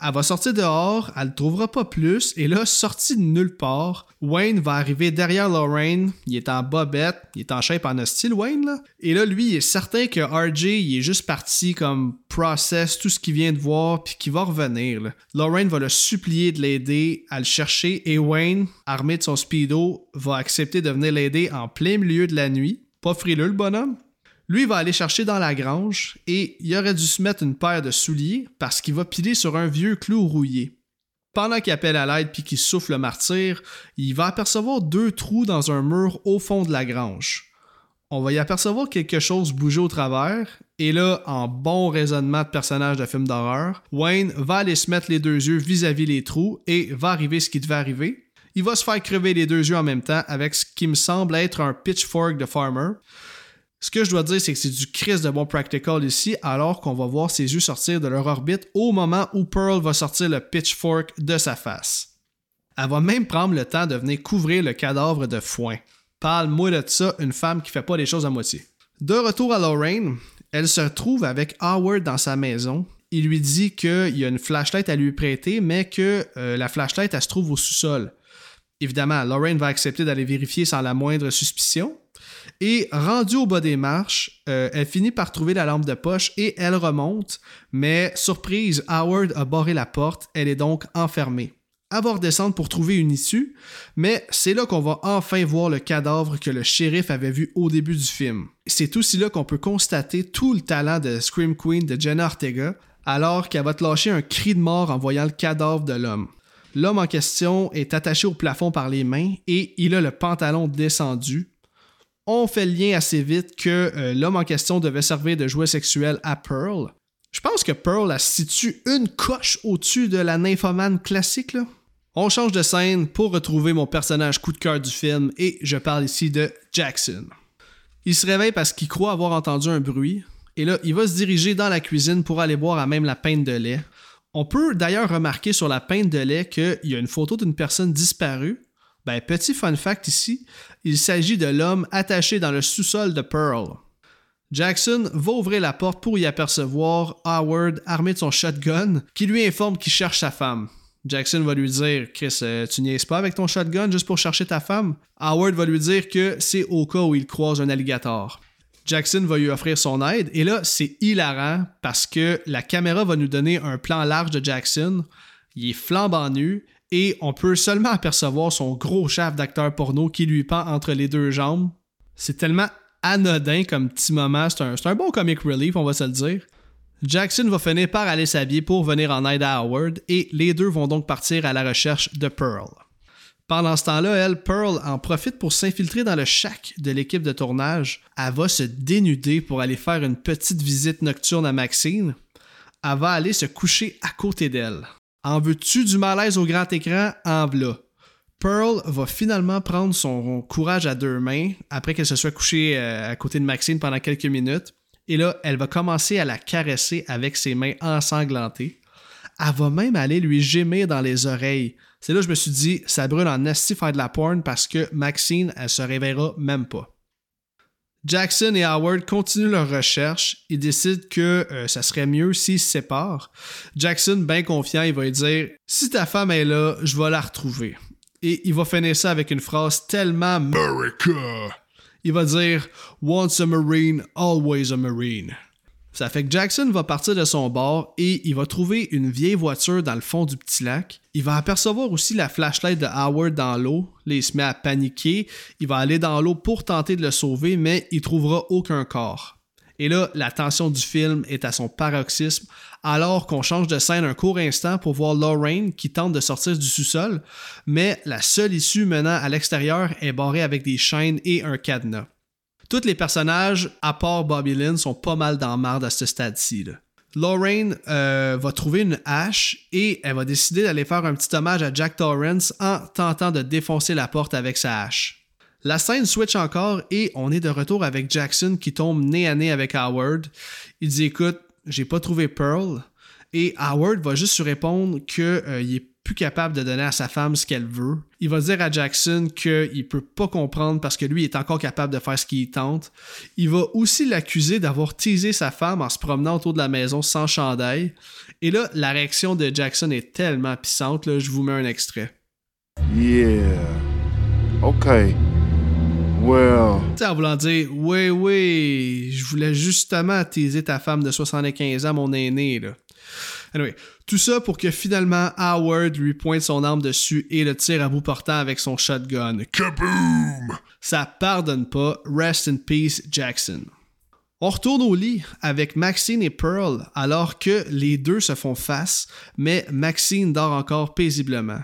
Elle va sortir dehors, elle ne trouvera pas plus, et là, sorti de nulle part, Wayne va arriver derrière Lorraine, il est en bobette, il est en shape en style Wayne, là. Et là, lui, il est certain que RJ, il est juste parti comme process tout ce qu'il vient de voir, puis qu'il va revenir. Là. Lorraine va le supplier de l'aider à le chercher, et Wayne, armé de son speedo, va accepter de venir l'aider en plein milieu de la nuit. Pas frileux, le bonhomme. Lui va aller chercher dans la grange et il aurait dû se mettre une paire de souliers parce qu'il va piler sur un vieux clou rouillé. Pendant qu'il appelle à l'aide puis qu'il souffle le martyr, il va apercevoir deux trous dans un mur au fond de la grange. On va y apercevoir quelque chose bouger au travers, et là, en bon raisonnement de personnage de film d'horreur, Wayne va aller se mettre les deux yeux vis-à-vis les trous et va arriver ce qui devait arriver. Il va se faire crever les deux yeux en même temps avec ce qui me semble être un pitchfork de Farmer. Ce que je dois dire, c'est que c'est du Chris de bon practical ici, alors qu'on va voir ses yeux sortir de leur orbite au moment où Pearl va sortir le pitchfork de sa face. Elle va même prendre le temps de venir couvrir le cadavre de foin. Parle-moi de ça, une femme qui fait pas les choses à moitié. De retour à Lorraine, elle se retrouve avec Howard dans sa maison. Il lui dit qu'il y a une flashlight à lui prêter, mais que euh, la flashlight, elle se trouve au sous-sol. Évidemment, Lorraine va accepter d'aller vérifier sans la moindre suspicion. Et rendue au bas des marches, euh, elle finit par trouver la lampe de poche et elle remonte. Mais surprise, Howard a barré la porte, elle est donc enfermée. Elle va redescendre pour trouver une issue, mais c'est là qu'on va enfin voir le cadavre que le shérif avait vu au début du film. C'est aussi là qu'on peut constater tout le talent de Scream Queen de Jenna Ortega, alors qu'elle va te lâcher un cri de mort en voyant le cadavre de l'homme. L'homme en question est attaché au plafond par les mains et il a le pantalon descendu, on fait le lien assez vite que euh, l'homme en question devait servir de jouet sexuel à Pearl. Je pense que Pearl la situe une coche au-dessus de la nymphomane classique. On change de scène pour retrouver mon personnage coup de cœur du film et je parle ici de Jackson. Il se réveille parce qu'il croit avoir entendu un bruit et là il va se diriger dans la cuisine pour aller boire à même la pinte de lait. On peut d'ailleurs remarquer sur la pinte de lait qu'il y a une photo d'une personne disparue ben, petit fun fact ici, il s'agit de l'homme attaché dans le sous-sol de Pearl. Jackson va ouvrir la porte pour y apercevoir Howard armé de son shotgun qui lui informe qu'il cherche sa femme. Jackson va lui dire Chris, euh, tu niaises pas avec ton shotgun juste pour chercher ta femme? Howard va lui dire que c'est au cas où il croise un alligator. Jackson va lui offrir son aide et là, c'est hilarant parce que la caméra va nous donner un plan large de Jackson. Il est flambant nu et on peut seulement apercevoir son gros chef d'acteur porno qui lui pend entre les deux jambes. C'est tellement anodin comme petit moment, c'est un, bon comic relief, on va se le dire. Jackson va finir par aller s'habiller pour venir en aide à Howard et les deux vont donc partir à la recherche de Pearl. Pendant ce temps-là, elle, Pearl, en profite pour s'infiltrer dans le shack de l'équipe de tournage. Elle va se dénuder pour aller faire une petite visite nocturne à Maxine. Elle va aller se coucher à côté d'elle. En veux-tu du malaise au grand écran? En v'là. Pearl va finalement prendre son courage à deux mains après qu'elle se soit couchée euh, à côté de Maxine pendant quelques minutes. Et là, elle va commencer à la caresser avec ses mains ensanglantées. Elle va même aller lui gémir dans les oreilles. C'est là que je me suis dit, ça brûle en esti faire de la porn parce que Maxine, elle se réveillera même pas. Jackson et Howard continuent leur recherche. Ils décident que euh, ça serait mieux s'ils se séparent. Jackson, bien confiant, il va lui dire Si ta femme est là, je vais la retrouver. Et il va finir ça avec une phrase tellement America. Il va dire Once a Marine, always a Marine. Ça fait que Jackson va partir de son bord et il va trouver une vieille voiture dans le fond du petit lac. Il va apercevoir aussi la flashlight de Howard dans l'eau. Il se met à paniquer. Il va aller dans l'eau pour tenter de le sauver, mais il trouvera aucun corps. Et là, la tension du film est à son paroxysme, alors qu'on change de scène un court instant pour voir Lorraine qui tente de sortir du sous-sol, mais la seule issue menant à l'extérieur est barrée avec des chaînes et un cadenas. Tous les personnages, à part Bobby Lynn, sont pas mal dans marde à ce stade-ci. Lorraine euh, va trouver une hache et elle va décider d'aller faire un petit hommage à Jack Torrance en tentant de défoncer la porte avec sa hache. La scène switch encore et on est de retour avec Jackson qui tombe nez à nez avec Howard. Il dit écoute, j'ai pas trouvé Pearl. Et Howard va juste se répondre qu'il euh, est plus capable de donner à sa femme ce qu'elle veut. Il va dire à Jackson qu'il peut pas comprendre parce que lui est encore capable de faire ce qu'il tente. Il va aussi l'accuser d'avoir teasé sa femme en se promenant autour de la maison sans chandail. Et là, la réaction de Jackson est tellement puissante, là, je vous mets un extrait. Yeah. Okay. Well. En voulant dire, oui, oui, je voulais justement teaser ta femme de 75 ans, mon aîné, là. Anyway, tout ça pour que finalement Howard lui pointe son arme dessus et le tire à bout portant avec son shotgun. Kaboom! Ça pardonne pas. Rest in peace, Jackson. On retourne au lit avec Maxine et Pearl alors que les deux se font face, mais Maxine dort encore paisiblement.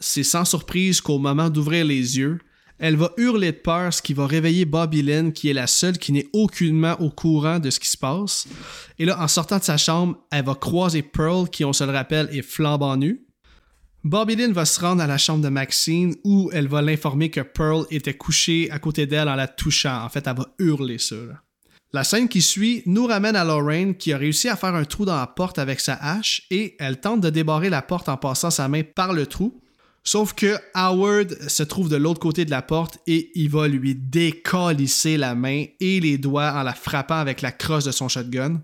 C'est sans surprise qu'au moment d'ouvrir les yeux, elle va hurler de peur, ce qui va réveiller Bobby Lynn, qui est la seule qui n'est aucunement au courant de ce qui se passe. Et là, en sortant de sa chambre, elle va croiser Pearl, qui, on se le rappelle, est flambant nu. Bobby Lynn va se rendre à la chambre de Maxine où elle va l'informer que Pearl était couchée à côté d'elle en la touchant. En fait, elle va hurler ça. La scène qui suit nous ramène à Lorraine qui a réussi à faire un trou dans la porte avec sa hache et elle tente de débarrer la porte en passant sa main par le trou. Sauf que Howard se trouve de l'autre côté de la porte et il va lui décalisser la main et les doigts en la frappant avec la crosse de son shotgun.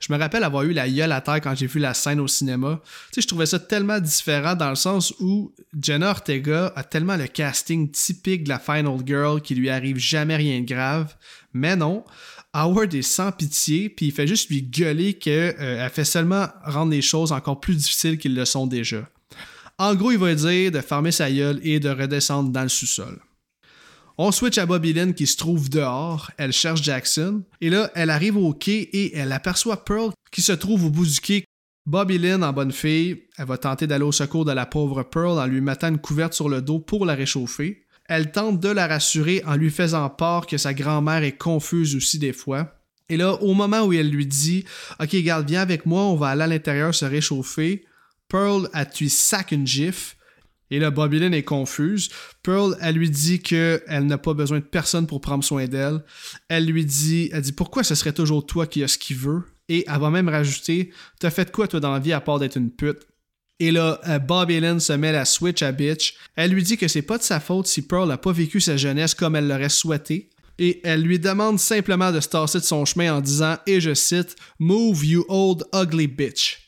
Je me rappelle avoir eu la gueule à terre quand j'ai vu la scène au cinéma. Tu sais, je trouvais ça tellement différent dans le sens où Jenna Ortega a tellement le casting typique de la Final Girl qui lui arrive jamais rien de grave. Mais non, Howard est sans pitié, puis il fait juste lui gueuler qu'elle euh, fait seulement rendre les choses encore plus difficiles qu'ils le sont déjà. En gros, il va dire de fermer sa gueule et de redescendre dans le sous-sol. On switch à Bobby Lynn qui se trouve dehors. Elle cherche Jackson. Et là, elle arrive au quai et elle aperçoit Pearl qui se trouve au bout du quai. Bobby Lynn, en bonne fille, elle va tenter d'aller au secours de la pauvre Pearl en lui mettant une couverte sur le dos pour la réchauffer. Elle tente de la rassurer en lui faisant part que sa grand-mère est confuse aussi des fois. Et là, au moment où elle lui dit Ok, garde, viens avec moi, on va aller à l'intérieur se réchauffer, Pearl, elle lui sac une gifle. Et là, Bobby Lynn est confuse. Pearl, elle lui dit qu'elle n'a pas besoin de personne pour prendre soin d'elle. Elle lui dit, elle dit pourquoi ce serait toujours toi qui as ce qu'il veut? Et elle va même rajouter, t'as fait quoi toi dans la vie à part d'être une pute? Et là, euh, Bobby Lynn se met la switch à bitch. Elle lui dit que c'est pas de sa faute si Pearl n'a pas vécu sa jeunesse comme elle l'aurait souhaité. Et elle lui demande simplement de se tasser de son chemin en disant, et je cite, Move, you old ugly bitch.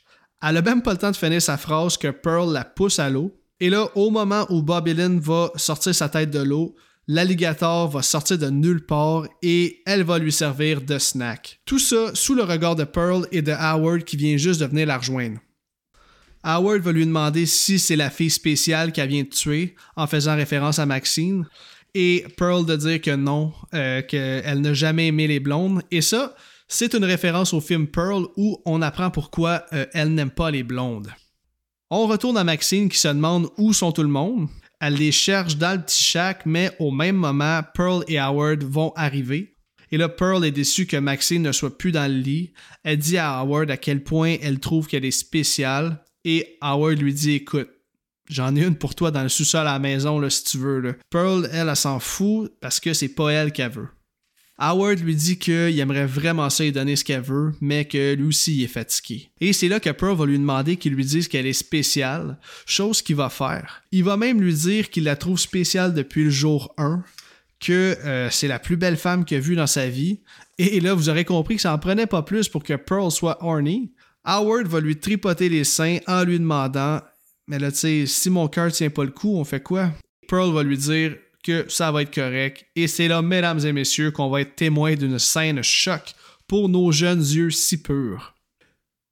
Elle a même pas le temps de finir sa phrase que Pearl la pousse à l'eau. Et là, au moment où Bobby Lynn va sortir sa tête de l'eau, l'alligator va sortir de nulle part et elle va lui servir de snack. Tout ça sous le regard de Pearl et de Howard qui vient juste de venir la rejoindre. Howard va lui demander si c'est la fille spéciale qu'elle vient de tuer, en faisant référence à Maxine, et Pearl de dire que non, euh, qu'elle n'a jamais aimé les blondes. Et ça, c'est une référence au film Pearl où on apprend pourquoi euh, elle n'aime pas les blondes. On retourne à Maxine qui se demande où sont tout le monde. Elle les cherche dans le petit shack, mais au même moment, Pearl et Howard vont arriver. Et là, Pearl est déçue que Maxine ne soit plus dans le lit. Elle dit à Howard à quel point elle trouve qu'elle est spéciale. Et Howard lui dit Écoute, j'en ai une pour toi dans le sous-sol à la maison, là, si tu veux. Pearl, elle, elle s'en fout parce que c'est pas elle qu'elle veut. Howard lui dit qu'il aimerait vraiment ça lui donner ce qu'elle veut, mais que lui aussi est fatigué. Et c'est là que Pearl va lui demander qu'il lui dise qu'elle est spéciale, chose qu'il va faire. Il va même lui dire qu'il la trouve spéciale depuis le jour 1, que euh, c'est la plus belle femme qu'il a vue dans sa vie. Et là, vous aurez compris que ça en prenait pas plus pour que Pearl soit horny. Howard va lui tripoter les seins en lui demandant Mais là, tu sais, si mon cœur tient pas le coup, on fait quoi? Pearl va lui dire que ça va être correct. Et c'est là, mesdames et messieurs, qu'on va être témoin d'une scène choc pour nos jeunes yeux si purs.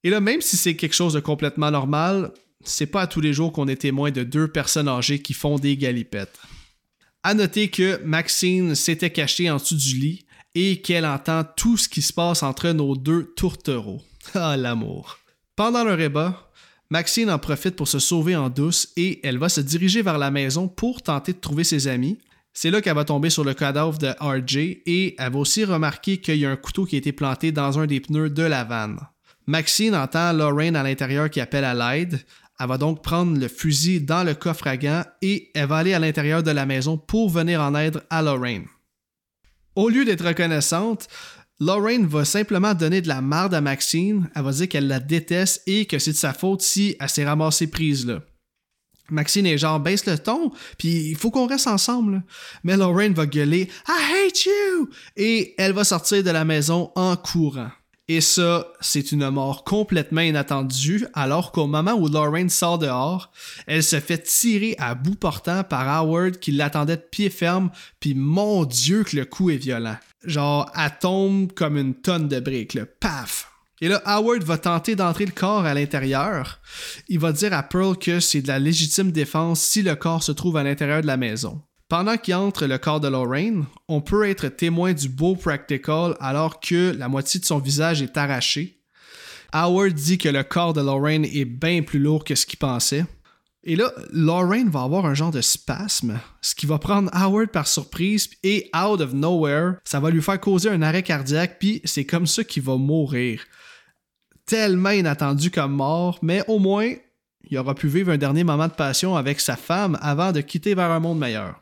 Et là, même si c'est quelque chose de complètement normal, c'est pas à tous les jours qu'on est témoin de deux personnes âgées qui font des galipettes. À noter que Maxine s'était cachée en dessous du lit et qu'elle entend tout ce qui se passe entre nos deux tourtereaux. Ah, l'amour. Pendant le repas, Maxine en profite pour se sauver en douce et elle va se diriger vers la maison pour tenter de trouver ses amis. C'est là qu'elle va tomber sur le cadavre de RJ et elle va aussi remarquer qu'il y a un couteau qui a été planté dans un des pneus de la vanne. Maxine entend Lorraine à l'intérieur qui appelle à l'aide. Elle va donc prendre le fusil dans le coffre à gants et elle va aller à l'intérieur de la maison pour venir en aide à Lorraine. Au lieu d'être reconnaissante, Lorraine va simplement donner de la marde à Maxine. Elle va dire qu'elle la déteste et que c'est de sa faute si elle s'est ramassée prise là. Maxine est genre baisse le ton, puis il faut qu'on reste ensemble. Mais Lorraine va gueuler I hate you et elle va sortir de la maison en courant. Et ça, c'est une mort complètement inattendue, alors qu'au moment où Lorraine sort dehors, elle se fait tirer à bout portant par Howard qui l'attendait de pied ferme, puis mon Dieu que le coup est violent. Genre, elle tombe comme une tonne de briques, là. Paf! Et là, Howard va tenter d'entrer le corps à l'intérieur. Il va dire à Pearl que c'est de la légitime défense si le corps se trouve à l'intérieur de la maison. Pendant qu'il entre le corps de Lorraine, on peut être témoin du beau practical alors que la moitié de son visage est arraché. Howard dit que le corps de Lorraine est bien plus lourd que ce qu'il pensait. Et là, Lorraine va avoir un genre de spasme, ce qui va prendre Howard par surprise et out of nowhere, ça va lui faire causer un arrêt cardiaque, puis c'est comme ça qu'il va mourir. Tellement inattendu comme mort, mais au moins, il aura pu vivre un dernier moment de passion avec sa femme avant de quitter vers un monde meilleur.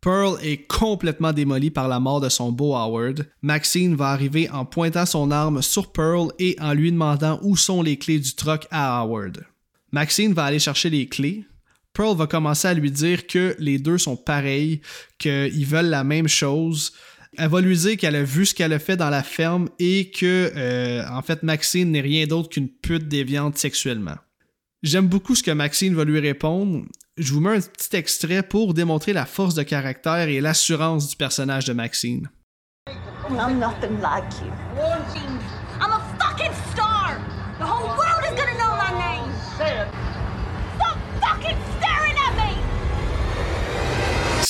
Pearl est complètement démolie par la mort de son beau Howard. Maxine va arriver en pointant son arme sur Pearl et en lui demandant où sont les clés du truck à Howard. Maxine va aller chercher les clés. Pearl va commencer à lui dire que les deux sont pareils, qu'ils veulent la même chose. Elle va lui dire qu'elle a vu ce qu'elle a fait dans la ferme et que, euh, en fait, Maxine n'est rien d'autre qu'une pute déviante sexuellement. J'aime beaucoup ce que Maxine va lui répondre. Je vous mets un petit extrait pour démontrer la force de caractère et l'assurance du personnage de Maxine.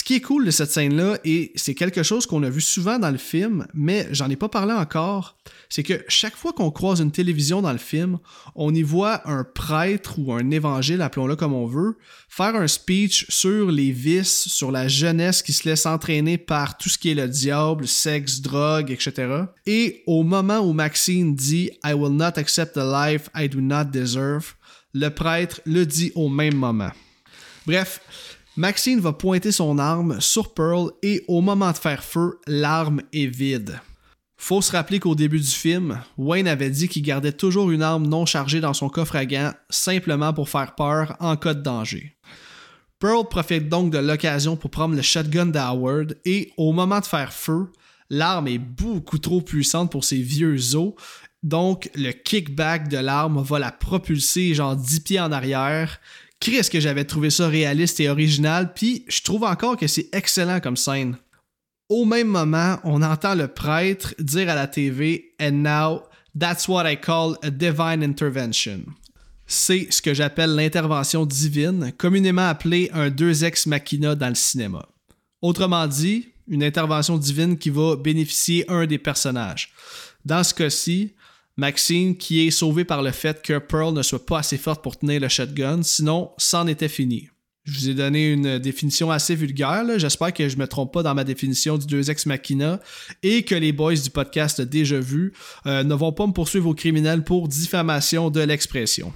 Qui est cool de cette scène-là, et c'est quelque chose qu'on a vu souvent dans le film, mais j'en ai pas parlé encore, c'est que chaque fois qu'on croise une télévision dans le film, on y voit un prêtre ou un évangile, appelons-le comme on veut, faire un speech sur les vices, sur la jeunesse qui se laisse entraîner par tout ce qui est le diable, sexe, drogue, etc. Et au moment où Maxine dit I will not accept the life I do not deserve, le prêtre le dit au même moment. Bref, Maxine va pointer son arme sur Pearl et au moment de faire feu, l'arme est vide. Faut se rappeler qu'au début du film, Wayne avait dit qu'il gardait toujours une arme non chargée dans son coffre à gants simplement pour faire peur en cas de danger. Pearl profite donc de l'occasion pour prendre le shotgun d'Howard et au moment de faire feu, l'arme est beaucoup trop puissante pour ses vieux os, donc le kickback de l'arme va la propulser genre 10 pieds en arrière. Chris que j'avais trouvé ça réaliste et original, puis je trouve encore que c'est excellent comme scène. Au même moment, on entend le prêtre dire à la TV And now, that's what I call a divine intervention. C'est ce que j'appelle l'intervention divine, communément appelée un deux ex machina dans le cinéma. Autrement dit, une intervention divine qui va bénéficier un des personnages. Dans ce cas-ci, Maxine qui est sauvée par le fait que Pearl ne soit pas assez forte pour tenir le shotgun, sinon c'en était fini. Je vous ai donné une définition assez vulgaire. J'espère que je ne me trompe pas dans ma définition du deux ex machina et que les boys du podcast déjà vu euh, ne vont pas me poursuivre au criminel pour diffamation de l'expression.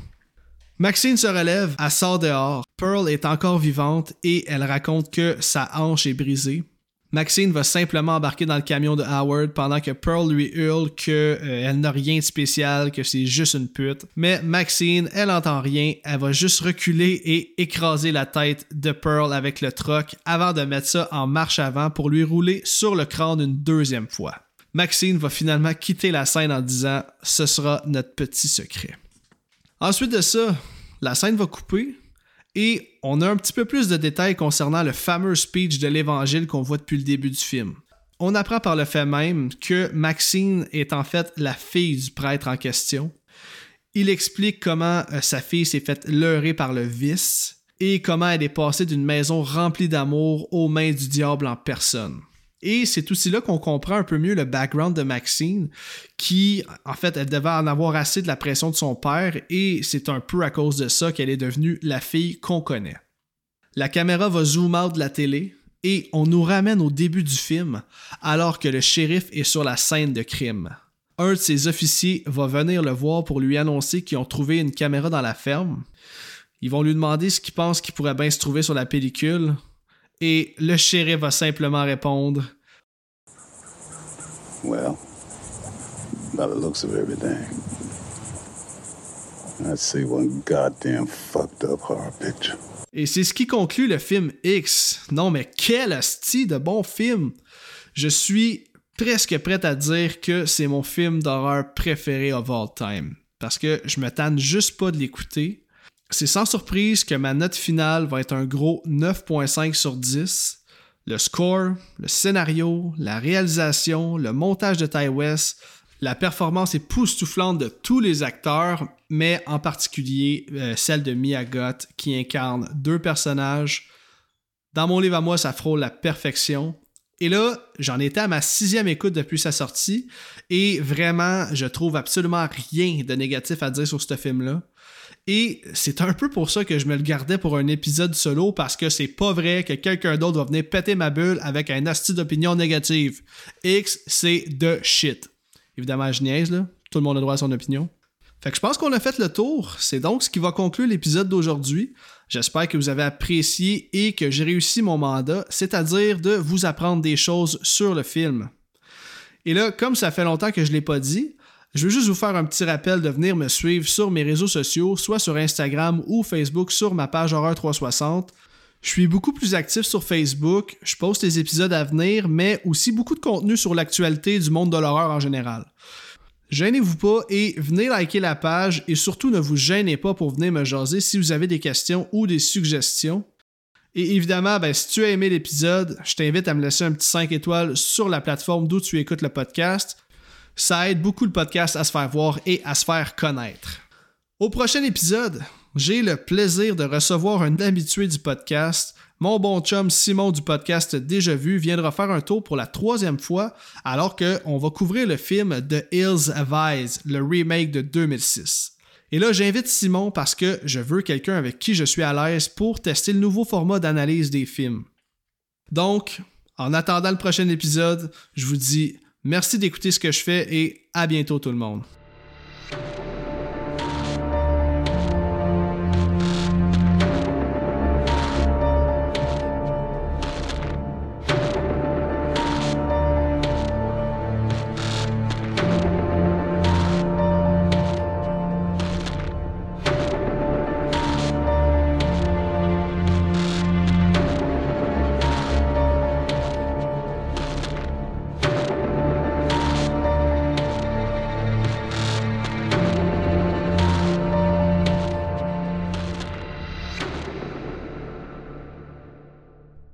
Maxine se relève, elle sort dehors. Pearl est encore vivante et elle raconte que sa hanche est brisée. Maxine va simplement embarquer dans le camion de Howard pendant que Pearl lui hurle que euh, elle n'a rien de spécial, que c'est juste une pute. Mais Maxine, elle entend rien, elle va juste reculer et écraser la tête de Pearl avec le troc avant de mettre ça en marche avant pour lui rouler sur le crâne une deuxième fois. Maxine va finalement quitter la scène en disant ce sera notre petit secret. Ensuite de ça, la scène va couper. Et on a un petit peu plus de détails concernant le fameux speech de l'Évangile qu'on voit depuis le début du film. On apprend par le fait même que Maxine est en fait la fille du prêtre en question. Il explique comment euh, sa fille s'est faite leurrer par le vice et comment elle est passée d'une maison remplie d'amour aux mains du diable en personne. Et c'est aussi là qu'on comprend un peu mieux le background de Maxine, qui, en fait, elle devait en avoir assez de la pression de son père, et c'est un peu à cause de ça qu'elle est devenue la fille qu'on connaît. La caméra va zoom out de la télé, et on nous ramène au début du film, alors que le shérif est sur la scène de crime. Un de ses officiers va venir le voir pour lui annoncer qu'ils ont trouvé une caméra dans la ferme. Ils vont lui demander ce qu'il pense qu'il pourrait bien se trouver sur la pellicule, et le shérif va simplement répondre Well, by the looks of everything, I'd say one goddamn fucked up horror picture. Et c'est ce qui conclut le film X. Non, mais quel asti de bon film! Je suis presque prêt à dire que c'est mon film d'horreur préféré of all time. Parce que je me tanne juste pas de l'écouter. C'est sans surprise que ma note finale va être un gros 9.5 sur 10. Le score, le scénario, la réalisation, le montage de Ty West, la performance époustouflante de tous les acteurs, mais en particulier euh, celle de Mia qui incarne deux personnages. Dans mon livre à moi, ça frôle la perfection. Et là, j'en étais à ma sixième écoute depuis sa sortie, et vraiment, je trouve absolument rien de négatif à dire sur ce film-là. Et c'est un peu pour ça que je me le gardais pour un épisode solo parce que c'est pas vrai que quelqu'un d'autre va venir péter ma bulle avec un asti d'opinion négative. X, c'est de shit. Évidemment, je niaise. Tout le monde a droit à son opinion. Fait que je pense qu'on a fait le tour. C'est donc ce qui va conclure l'épisode d'aujourd'hui. J'espère que vous avez apprécié et que j'ai réussi mon mandat, c'est-à-dire de vous apprendre des choses sur le film. Et là, comme ça fait longtemps que je l'ai pas dit, je veux juste vous faire un petit rappel de venir me suivre sur mes réseaux sociaux, soit sur Instagram ou Facebook sur ma page Horreur 360. Je suis beaucoup plus actif sur Facebook, je poste les épisodes à venir, mais aussi beaucoup de contenu sur l'actualité du monde de l'horreur en général. Gênez-vous pas et venez liker la page et surtout ne vous gênez pas pour venir me jaser si vous avez des questions ou des suggestions. Et évidemment, ben, si tu as aimé l'épisode, je t'invite à me laisser un petit 5 étoiles sur la plateforme d'où tu écoutes le podcast. Ça aide beaucoup le podcast à se faire voir et à se faire connaître. Au prochain épisode, j'ai le plaisir de recevoir un habitué du podcast. Mon bon chum Simon du podcast Déjà Vu viendra faire un tour pour la troisième fois alors qu'on va couvrir le film The Hills Have le remake de 2006. Et là, j'invite Simon parce que je veux quelqu'un avec qui je suis à l'aise pour tester le nouveau format d'analyse des films. Donc, en attendant le prochain épisode, je vous dis Merci d'écouter ce que je fais et à bientôt tout le monde.